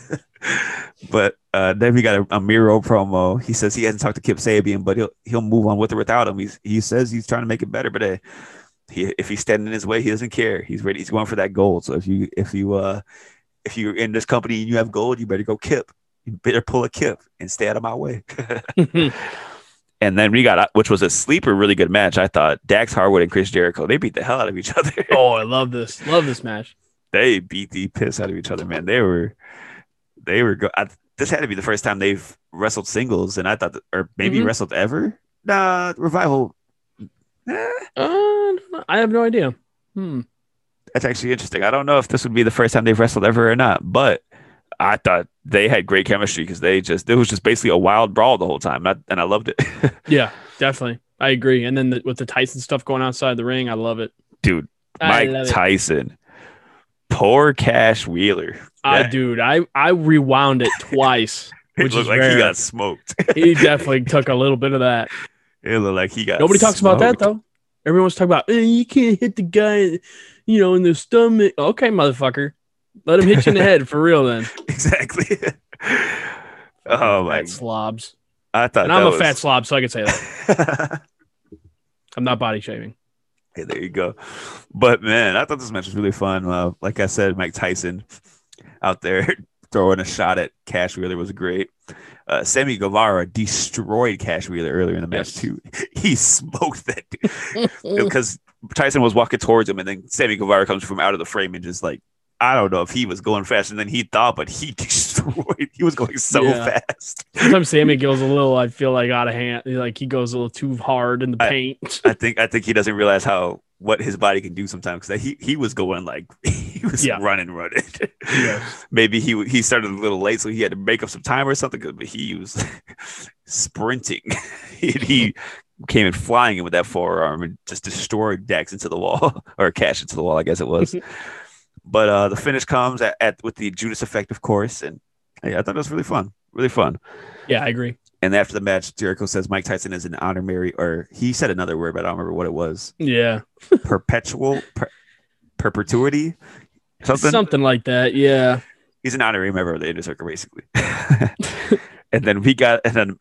but uh, then we got a, a Miro promo. He says he hasn't talked to Kip Sabian, but he'll he'll move on with or without him. He's, he says he's trying to make it better, but uh, he, if he's standing in his way, he doesn't care. He's ready. He's going for that gold. So if you if you uh if you're in this company and you have gold, you better go Kip. You better pull a Kip and stay out of my way. and then we got which was a sleeper, really good match. I thought Dax Harwood and Chris Jericho they beat the hell out of each other. oh, I love this. Love this match. they beat the piss out of each other, man. They were, they were. Go- I, this had to be the first time they've wrestled singles, and I thought, that, or maybe Mhm. wrestled ever. Nah, revival. Eh, Uh, I. I have no idea. Hmm. that's actually interesting. I don't know if this would be the first time they've wrestled ever or not, but I thought they had great chemistry because they just it was just basically a wild brawl the whole time, and I, and I loved it, Yeah, definitely. I agree. And then the, with the Tyson stuff going outside the ring, I love it. dude. I Mike it. Tyson, poor Cash Wheeler. That- dude, I I rewound it twice. it which looked is like he got smoked. he definitely took a little bit of that. It looked like he got. Nobody talks about that smoked. though. Everyone's talking about eh, you can't hit the guy, you know, in the stomach. Okay, motherfucker, let him hit you in the head for real. Then exactly. oh my! fat slobs. I thought And I'm that a was... fat slob, so I can say that. I'm not body shaming. hey, there you go. But man, I thought this match was really fun. Uh, like I said, Mike Tyson out there throwing a shot at Cash Wheeler was great. Uh, Sammy Guevara destroyed Cash Wheeler earlier in the match Yes. too. He smoked that dude because Tyson was walking towards him, and then Sammy Guevara comes from out of the frame and just like I don't know if he was going faster than he thought, but he destroyed. He was going so Yeah. fast. Sometimes Sammy goes a little. I feel like out of hand. Like he goes a little too hard in the I- paint. I think I think he doesn't realize how what his body can do sometimes because he he was going like he was Yeah. running running. Yes. Maybe he he started a little late, so he had to make up some time or something. 'cause- But he was sprinting. he, he came in flying in with that forearm and just destroyed Dax into the wall or Cash into the wall, I guess it was. But uh the finish comes at, at with the Judas effect, of course, and yeah, I thought it was really fun, really fun. Yeah, I agree. And after the match, Jericho says Mike Tyson is an honorary, or he said another word, but I don't remember what it was. Yeah, Perpetual, per, perpetuity, something. something like that. Yeah. He's an honorary member of the inner circle, basically. and then we got an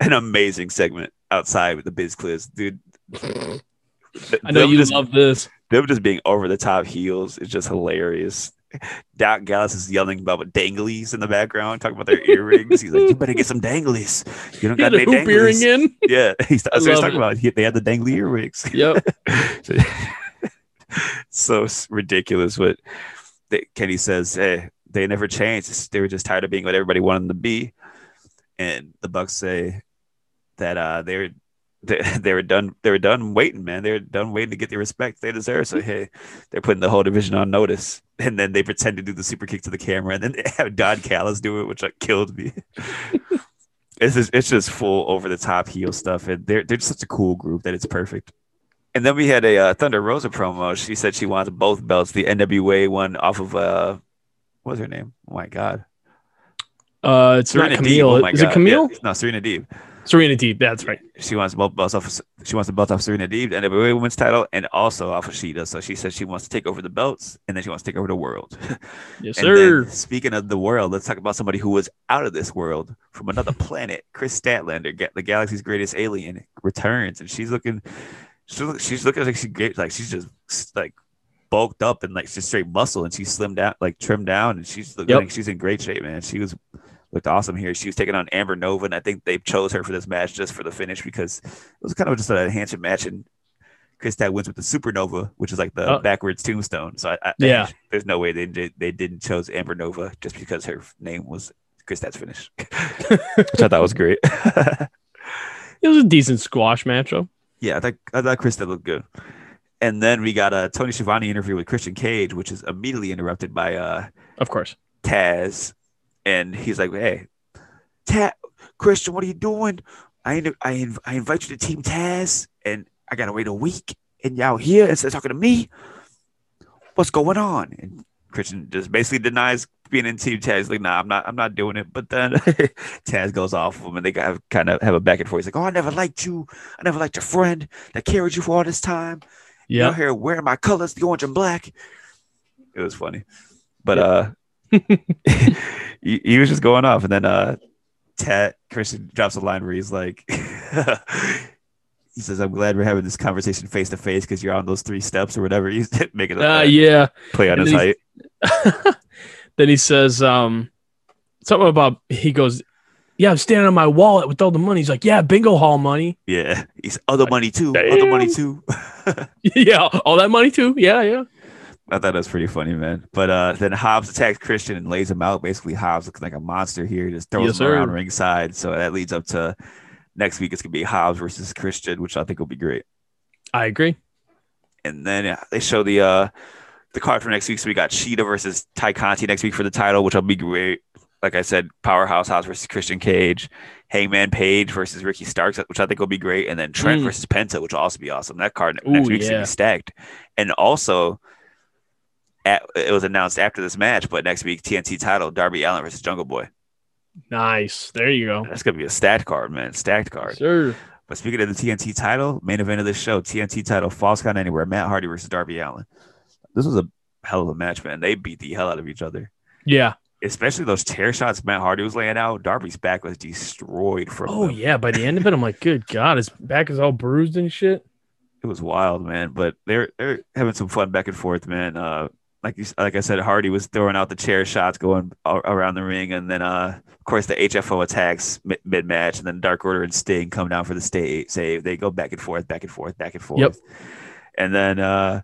an amazing segment outside with the Biz Cliz, dude. I know them you just, love this. Them just being over the top heels is just hilarious. Doc Gallows is yelling about danglies in the background, talking about their earrings. He's like, "You better get some danglies. You don't got any hoop danglies." in. Yeah, he's, that's what he's talking it. about. He, they had the dangly earwigs. Yep. so s- ridiculous. But they, Kenny says, "Hey, they never changed. They were just tired of being what everybody wanted them to be." And the Bucks say that uh, they were they, they were done. They were done waiting, man. They were done waiting to get the respect they deserve. So hey, they're putting the whole division on notice. And then they pretend to do the super kick to the camera, and then they have Don Callis do it, which like killed me. it's just, it's just full over the top heel stuff, and they're they're just such a cool group that it's perfect. And then we had a uh, Thunder Rosa promo. She said she wants both belts, the NWA one off of uh, what was her name? Oh my god, Uh, it's not Deeb. Camille. Oh my Is God. it Camille? Yeah, no, Serena Deeb. Serena Deeb. That's right. She wants both belts off. Of, she wants the belt off Serena Deeb, the NWA Women's title, and also off of Shida. So she said she wants to take over the belts, and then she wants to take over the world. Yes, And sir. then, speaking of the world, let's talk about somebody who was out of this world from another planet. Kris Statlander, the galaxy's greatest alien, returns, and she's looking, she's, looking like she's great, like she's just like bulked up and like just straight muscle, and she slimmed down, like trimmed down, and she's looking Yep. like she's in great shape, man. She was looked awesome here. She was taking on Amber Nova, and I think they chose her for this match just for the finish because it was kind of just a handshake match, and Chris Tag wins with the Supernova, which is like the Oh. backwards tombstone. So I, I, Yeah. there's no way they did they didn't chose Amber Nova just because her name was Chris Tag's finish, which I thought was great. It was a decent squash matchup. Yeah, I thought I thought Chris did looked good. And then we got a Tony Schiavone interview with Christian Cage, which is immediately interrupted by uh Of course. Taz, and he's like, "Hey, Taz, Christian, what are you doing? I I, inv- I invite you to Team Taz, and I gotta wait a week, and y'all here instead of talking to me. What's going on?" And Christian just basically denies being in Team Taz. Like, nah, I'm not. I'm not doing it. But then Taz goes off of him, and they kind of have a back and forth. He's like, "Oh, I never liked you. I never liked your friend that carried you for all this time. Yeah. You're here wearing my colors, the orange and black." It was funny, but uh, he, he was just going off, and then uh, Tat Christian drops a line where he's like, he says, "I'm glad we're having this conversation face to face because you're on those three steps or whatever." He's making a Uh, yeah. play on And his height. then he says um something about he goes, Yeah, I'm standing on my wallet with all the money. He's like, Yeah, bingo hall money. Yeah, he's other money too. Other money too. yeah, all that money too. Yeah, yeah. I thought that was pretty funny, man. But uh, then Hobbs attacks Christian and lays him out. Basically, Hobbs looking like a monster here, just throws Yes, him around sir. ringside. So that leads up to next week. It's gonna be Hobbs versus Christian, which I think will be great. I agree. And then uh, they show the uh the card for next week. So we got Shida versus Tay Conti next week for the title, which will be great. Like I said, Powerhouse House versus Christian Cage, Hangman Page versus Ricky Starks, which I think will be great, and then Trent Mm. versus Penta, which will also be awesome. That card Ooh, next week's gonna be stacked. And also, at, it was announced after this match, but next week TNT title Darby Allin versus Jungle Boy. Nice. There you go. That's gonna be a stacked card, man. Stacked card. Sure. But speaking of the TNT title, main event of this show, TNT title, Falls Count Anywhere, Matt Hardy versus Darby Allin. This was a hell of a match, man. They beat the hell out of each other. Yeah. Especially those tear shots Matt Hardy was laying out. Darby's back was destroyed from Oh them. yeah. By the end of it, I'm like, good God, his back is all bruised and shit. It was wild, man. But they're they're having some fun back and forth, man. Uh like you, like I said, Hardy was throwing out the chair shots going around the ring, and then uh, of course the HFO attacks mid match, and then Dark Order and Sting come down for the stay save. They go back and forth, back and forth, back and forth. Yep. And then uh,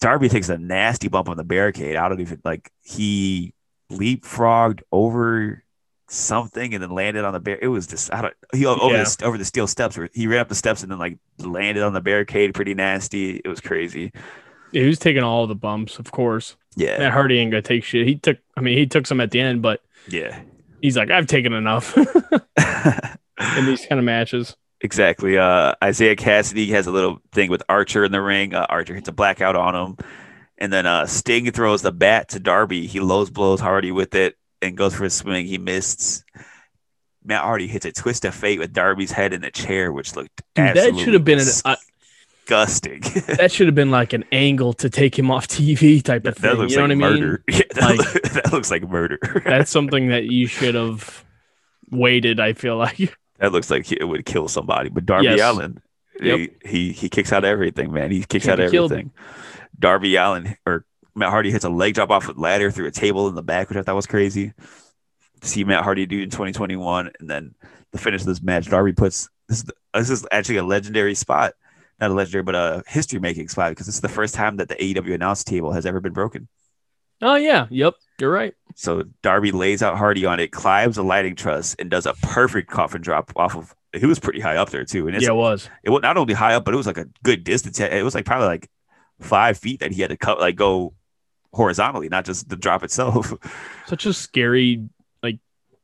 Darby takes a nasty bump on the barricade. I don't even like he leapfrogged over something and then landed on the bar. It was just I don't he over Yeah. the over the steel steps. Where he ran up the steps and then like landed on the barricade. Pretty nasty. It was crazy. Yeah, he was taking all the bumps, of course. Yeah. Matt Hardy ain't gonna take shit. He took I mean, he took some at the end, but Yeah. he's like, I've taken enough in these kind of matches. Exactly. Uh, Isiah Kassidy has a little thing with Archer in the ring. Uh, Archer hits a blackout on him, and then uh, Sting throws the bat to Darby. He lows blows Hardy with it and goes for a swing. He missed. Matt Hardy hits a twist of fate with Darby's head in the chair, which looked Dude, that should have been an uh, disgusting. that should have been like an angle to take him off TV type of that thing. looks You know like what I mean? Yeah, that, Like- that looks like murder. That's something that you should have waited. I feel like. that looks like it would kill somebody. But Darby Yes. Allen, Yep. he, he he kicks out everything, man. He kicks Can't out be killed. everything. Darby Allin or Matt Hardy hits a leg drop off a ladder through a table in the back, which I thought was crazy. See Matt Hardy do in 2021, and then the finish of this match, Darby puts this. Is, this is actually a legendary spot, not a legendary, but a history making spot because it's the first time that the AEW announce table has ever been broken. Oh yeah, yep, you're right. So Darby lays out Hardy on it, climbs a lighting truss, and does a perfect coffin drop off of. He was pretty high up there too, and Yeah, it was. it was not only high up, but it was like a good distance. It was like probably like five feet that he had to cut, like go horizontally, not just the drop itself. Such a scary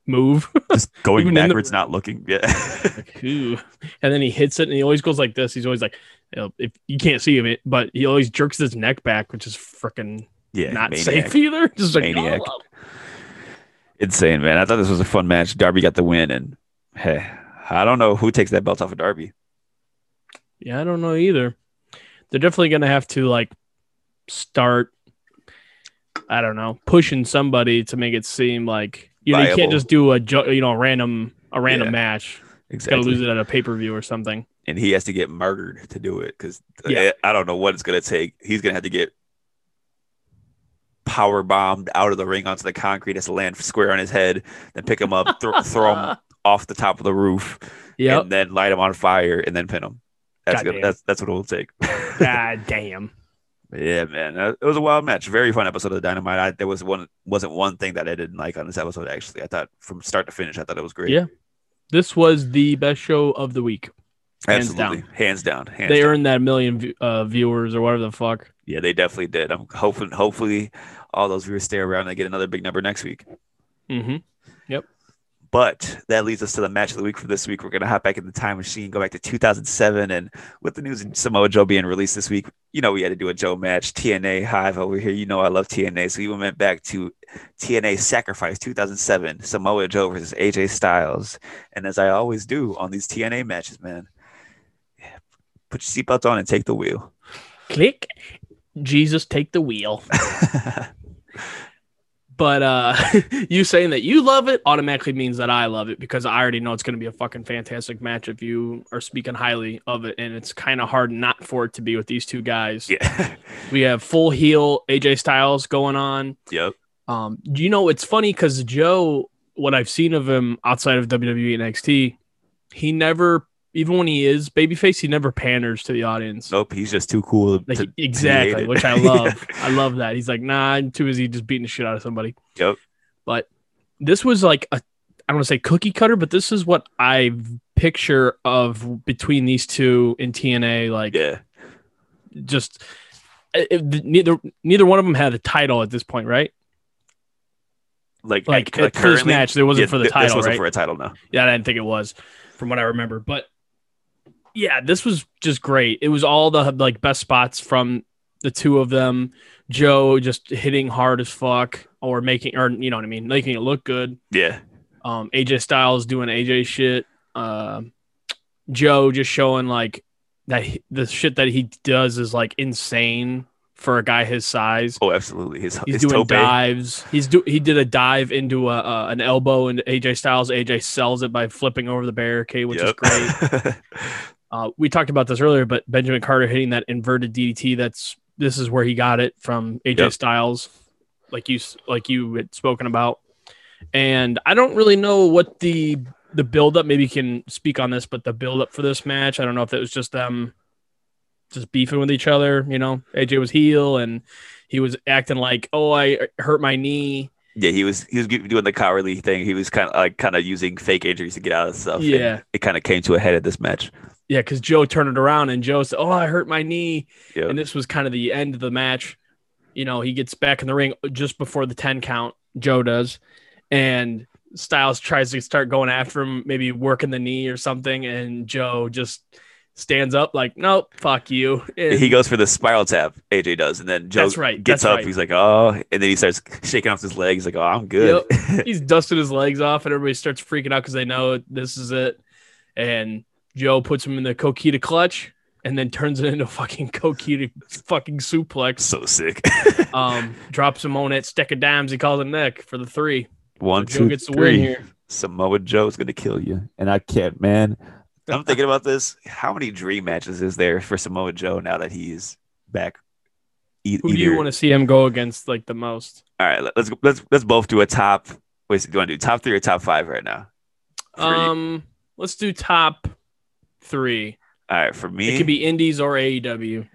move. just going Even in the- backwards, not looking. Yeah, like. And then he hits it, and he always goes like this. He's always like, you know, if you can't see him, but he always jerks his neck back, which is freaking yeah, not maniac. safe either. Just like Maniac. oh, insane, man. I thought this was a fun match. Darby got the win, and hey, I don't know who takes that belt off of Darby. Yeah, I don't know either. They're definitely gonna have to like start. I don't know, pushing somebody to make it seem like you know you can't just do a you know random a random Yeah, match. Got to lose it at a pay per view or something. and he has to get murdered to do it because uh, Yeah. I don't know what it's gonna take. He's gonna have to get power bombed out of the ring onto the concrete, has to land square on his head, then pick him up, throw, throw him off the top of the roof, Yep. and then light him on fire, and then pin him. That's. Goddamn. That's that's what it will take. God damn. Yeah, man, Uh, it was a wild match. Very fun episode of the Dynamite. I, there was one wasn't one thing that I didn't like on this episode. Actually, I thought from start to finish, I thought it was great. Yeah. This was the best show of the week. hands absolutely, hands down. Hands they down. earned that million uh, viewers or whatever the fuck. Yeah, they definitely did. I'm hoping, hopefully, all those viewers stay around and get another big number next week. Mm-hmm. But that leads us to the match of the week for this week. We're gonna hop back in the time machine, go back to 2007, and with the news of Samoa Joe being released this week, you know we had to do a Joe match. TNA Hive over here, you know I love TNA, so we went back to TNA Sacrifice 2007, Samoa Joe versus AJ Styles, and as I always do on these TNA matches, man, put your seatbelts on and take the wheel. Click. Jesus, take the wheel. But uh you saying that you love it automatically means that I love it because I already know it's going to be a fucking fantastic match if you are speaking highly of it and it's kind of hard not for it to be with these two guys. yeah, We have full heel AJ Styles going on. yep, Um you know it's funny cuz Joe what I've seen of him outside of WWE and NXT, he never even when he is babyface, he never panders to the audience. nope, he's just too cool. Like to- exactly, which I love. I love that. He's like, nah, I'm too busy just beating the shit out of somebody. Yep. But this was like a, I don't want to say cookie cutter, but this is what I picture of between these two in TNA. Like, yeah, just eh, eh, it, it- neither neither one of them had a title at this point, right? like Like, like at this match, there wasn't yeah, for the th- This wasn't right? for a title, no. Yeah, I didn't think it was, from what I remember. But yeah, this was just great. It was all the like best spots from the two of them. Joe just hitting hard as fuck, or making, or you know what I mean, making it look good. Yeah, Um, AJ Styles doing AJ shit. Um, Joe just showing like that he- the shit that he does is like insane for a guy his size. oh, absolutely. His He's his doing tope. dives. He's do he did a dive into a, uh, an elbow and AJ Styles. AJ sells it by flipping over the barricade, which is great. Uh, we talked about this earlier, but Benjamin Carter hitting that inverted DDT. That's this is where he got it from AJ Yep. Styles, like you like you had spoken about. And I don't really know what the the build up. Maybe you can speak on this, but the build up for this match, I don't know if it was just them just beefing with each other. You know, AJ was heel and he was acting like, "Oh, I hurt my knee." yeah, he was he was doing the cowardly thing. He was kind of like kind of using fake injuries to get out of stuff. Yeah. it kind of came to a head at this match. Yeah, because Joe turned it around and Joe said, "Oh, I hurt my knee." Yeah, and this was kind of the end of the match. You know, he gets back in the ring just before the 10 count, Joe does, and Styles tries to start going after him, maybe working the knee or something, and Joe just stands up like, nope, fuck you. And he goes for the spiral tap. AJ does, and then Joe That's right, gets that's up. right. He's like, oh, and then he starts shaking off his legs. Like, oh, I'm good. he's dusting his legs off, and everybody starts freaking out because they know this is it. And Joe puts him in the Coquina clutch and then turns it into a fucking Coquina fucking suplex. so sick. Um, drops him on that stack of dimes. He calls it Nick for the three. One, Joe two, gets the three. win here. Samoa Joe's gonna kill you, and I can't, man. I'm thinking about this. How many dream matches is there for Samoa Joe now that he's back? E- Who do you want to see him go against like the most? All right, let- let's let's let's both do a top. Wait, do you want to do top three or top five right now? For you. Um, let's do top three. All right, for me, It could be Indies or AEW.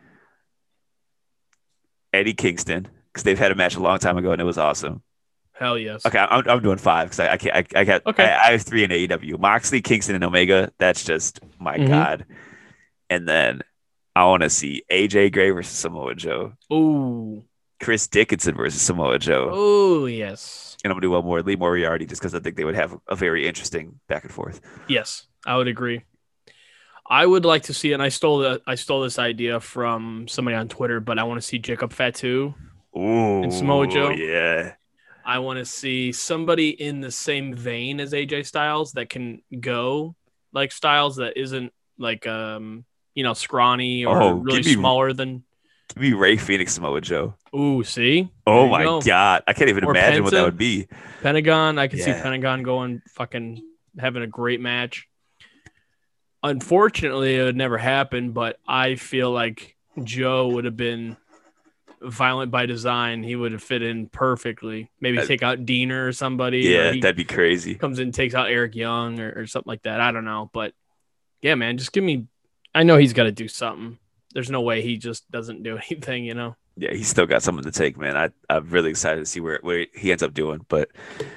Eddie Kingston because they've had a match a long time ago and it was awesome. Hell yes. Okay, I'm, I'm doing five because I, I can't. I, I got. Okay. I, I have three in AEW: Moxley, Kingston, and Omega. That's just my Mhm. god. And then I want to see AJ Gray versus Samoa Joe, Ooh. Chris Dickinson versus Samoa Joe, Oh yes. and I'm gonna do one more Lee Moriarty just because I think they would have a very interesting back and forth. Yes, I would agree. I would like to see, and I stole the I stole this idea from somebody on Twitter, but I want to see Jacob Fatu. Ooh, Samoa Joe? Yeah, I want to see somebody in the same vein as AJ Styles that can go like Styles that isn't like um you know scrawny or Oh, really me- smaller than. give me Rey Fenix, Samoa Joe. Ooh, see. Oh my go. god, I can't even Or imagine what that would be. Pentagon, I can see Pentagon going fucking having a great match. Unfortunately, it would never happen, but I feel like Joe would have been Violent by Design, he would have fit in perfectly. Maybe Uh, take out Deaner or somebody. Yeah, he that'd be crazy. comes in, and takes out Eric Young or, or something like that. I don't know, but yeah, man, just give me. I know he's got to do something. There's no way he just doesn't do anything, you know. Yeah, he's still got something to take, man. I I'm really excited to see where where he ends up doing. But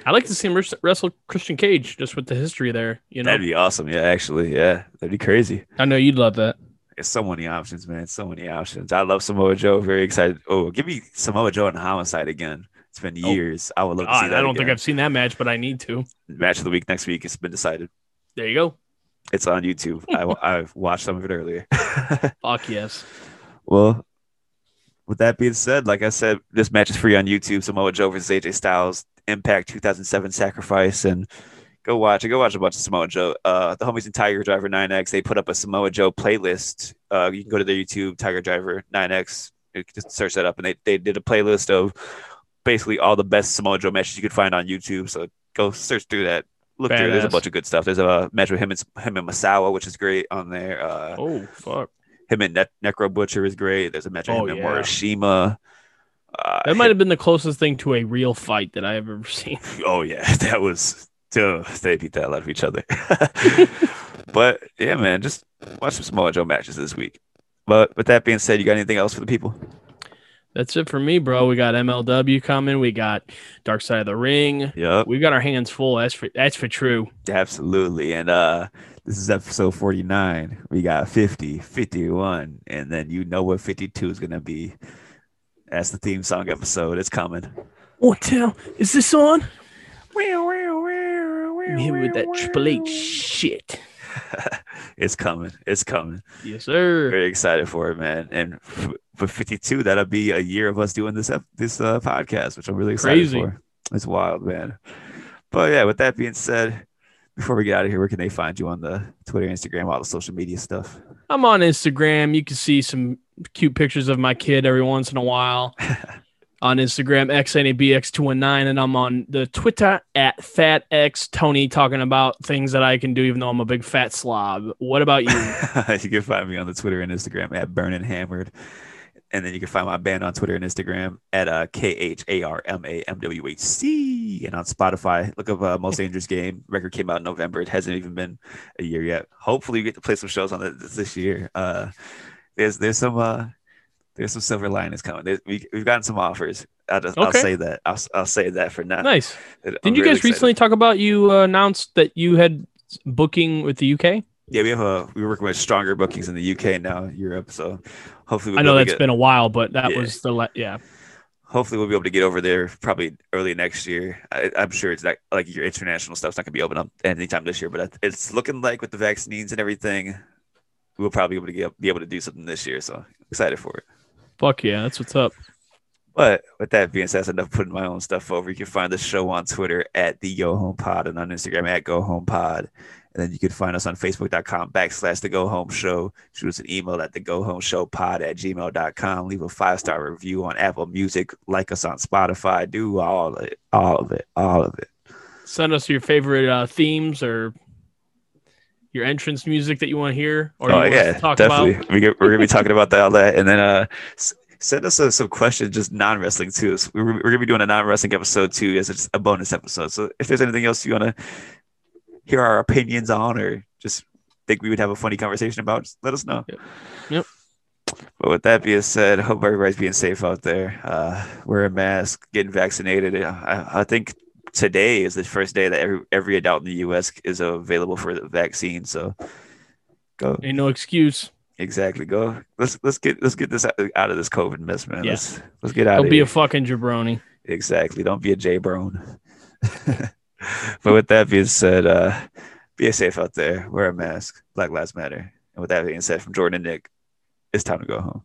I like to see him wrestle Christian Cage just with the history there. You know, that'd be awesome. Yeah, actually, yeah, that'd be crazy. I know you'd love that. It's so many options, man. So many options. I love Samoa Joe. Very excited. Oh, give me Samoa Joe and Homicide again. It's been Oh, years. I would love to see that. I don't think. I've seen that match, but I need to. match of the week next week. It's been decided. There you go. It's on YouTube. I I've watched some of it earlier. Fuck yes. well, with that being said, like I said, this match is free on YouTube. Samoa Joe versus AJ Styles, Impact 2007 Sacrifice, and go watch it. Go watch a bunch of Samoa Joe. Uh, the homies in Tiger Driver 9X, they put up a Samoa Joe playlist. Uh, you can go to their YouTube, Tiger Driver 9X, just search that up, and they, they did a playlist of basically all the best Samoa Joe matches you could find on YouTube. So go search through that. Look through. There's a bunch of good stuff. There's a match with him and him and Misawa, which is great on there. Uh, Oh fuck. Him and ne- Necro Butcher is great. There's a match with Oh, him and. Morishima. Uh, That might have been the closest thing to a real fight that I have ever seen. Oh yeah, that was they beat the hell out of each other. but yeah, man, just watch some Samoa Joe matches this week. But with that being said, you got anything else for the people? That's it for me, bro. We got MLW coming. We got Dark Side of the Ring. Yep, We got our hands full. That's for that's for true. absolutely. And uh this is episode 49. We got 50, 51, and then you know what 52 is gonna be. That's the theme song episode. It's coming. What hell is this on? I'm here with that Triple H shit. it's coming. It's coming. Yes, sir. very excited for it, man. And for 52, that'll be a year of us doing this this uh, podcast, which I'm really excited Crazy. for. It's wild, man. But yeah, with that being said, before we get out of here, where can they find you on the Twitter, Instagram, all the social media stuff? I'm on Instagram. You can see some cute pictures of my kid every once in a while. on Instagram, XNABX219, and I'm on the Twitter at FatXTony talking about things that I can do, even though I'm a big fat slob. What about you? you can find me on the Twitter and Instagram at Burning Hammered. And then you can find my band on Twitter and Instagram at uh, K H A R M A M W H C. And on Spotify, look up uh, Most Dangerous Game. Record came out in November. It hasn't even been a year yet. Hopefully, we get to play some shows on it this, this year. Uh, there's there's some uh, there's some silver linings coming. There's, we, we've gotten some offers. I'll, just, I'll say that. I'll, I'll say that for now. nice. I'm Didn't you really guys excited. recently talk about you uh, announced that you had booking with the UK? Yeah, we have a we're working with stronger bookings in the UK now, Europe. So hopefully, we'll I know to that's get- been a while, but that Yeah. was the le- yeah. hopefully we'll be able to get over there probably early next year. I, I'm sure it's not like your international stuff's not gonna be open up anytime this year, but it's looking like with the vaccines and everything, we'll probably be able to get be able to do something this year. So excited for it. Fuck yeah, that's what's up. But with that being said, that's enough putting my own stuff over. You can find the show on Twitter at the Go Home Pod and on Instagram at Go Home Pod. And then you can find us on Facebook.com backslash the Go Home Show. Shoot us an email at the Go Home Show Pod at gmail.com. Leave a five star review on Apple Music. Like us on Spotify. Do all of it, all of it, all of it. Send us your favorite uh, themes or your entrance music that you want to hear or oh you want yeah, to talk definitely. about. We get, we're gonna be talking about that, all that, and then uh, s- send us uh, some questions, just non wrestling too. So we're, we're gonna be doing a non wrestling episode too, as it's a bonus episode. So if there's anything else you wanna hear our opinions on, or just think we would have a funny conversation about, just let us know. Yep. Yep. But with that being said, hope everybody's being safe out there. Uh, wear a mask, getting vaccinated. I, I think today is the first day that every every adult in the U.S. is available for the vaccine. So go Ain't no excuse. exactly go. Let's let's get let's get this out, of this COVID mess, man. Yeah. Let's let's get out of it. Don't be here. a fucking jabroni. exactly. Don't be a J Brone. but with that being said, uh, be safe out there. Wear a mask. Black Lives Matter. And with that being said, from Jordan and Nick, it's time to go home.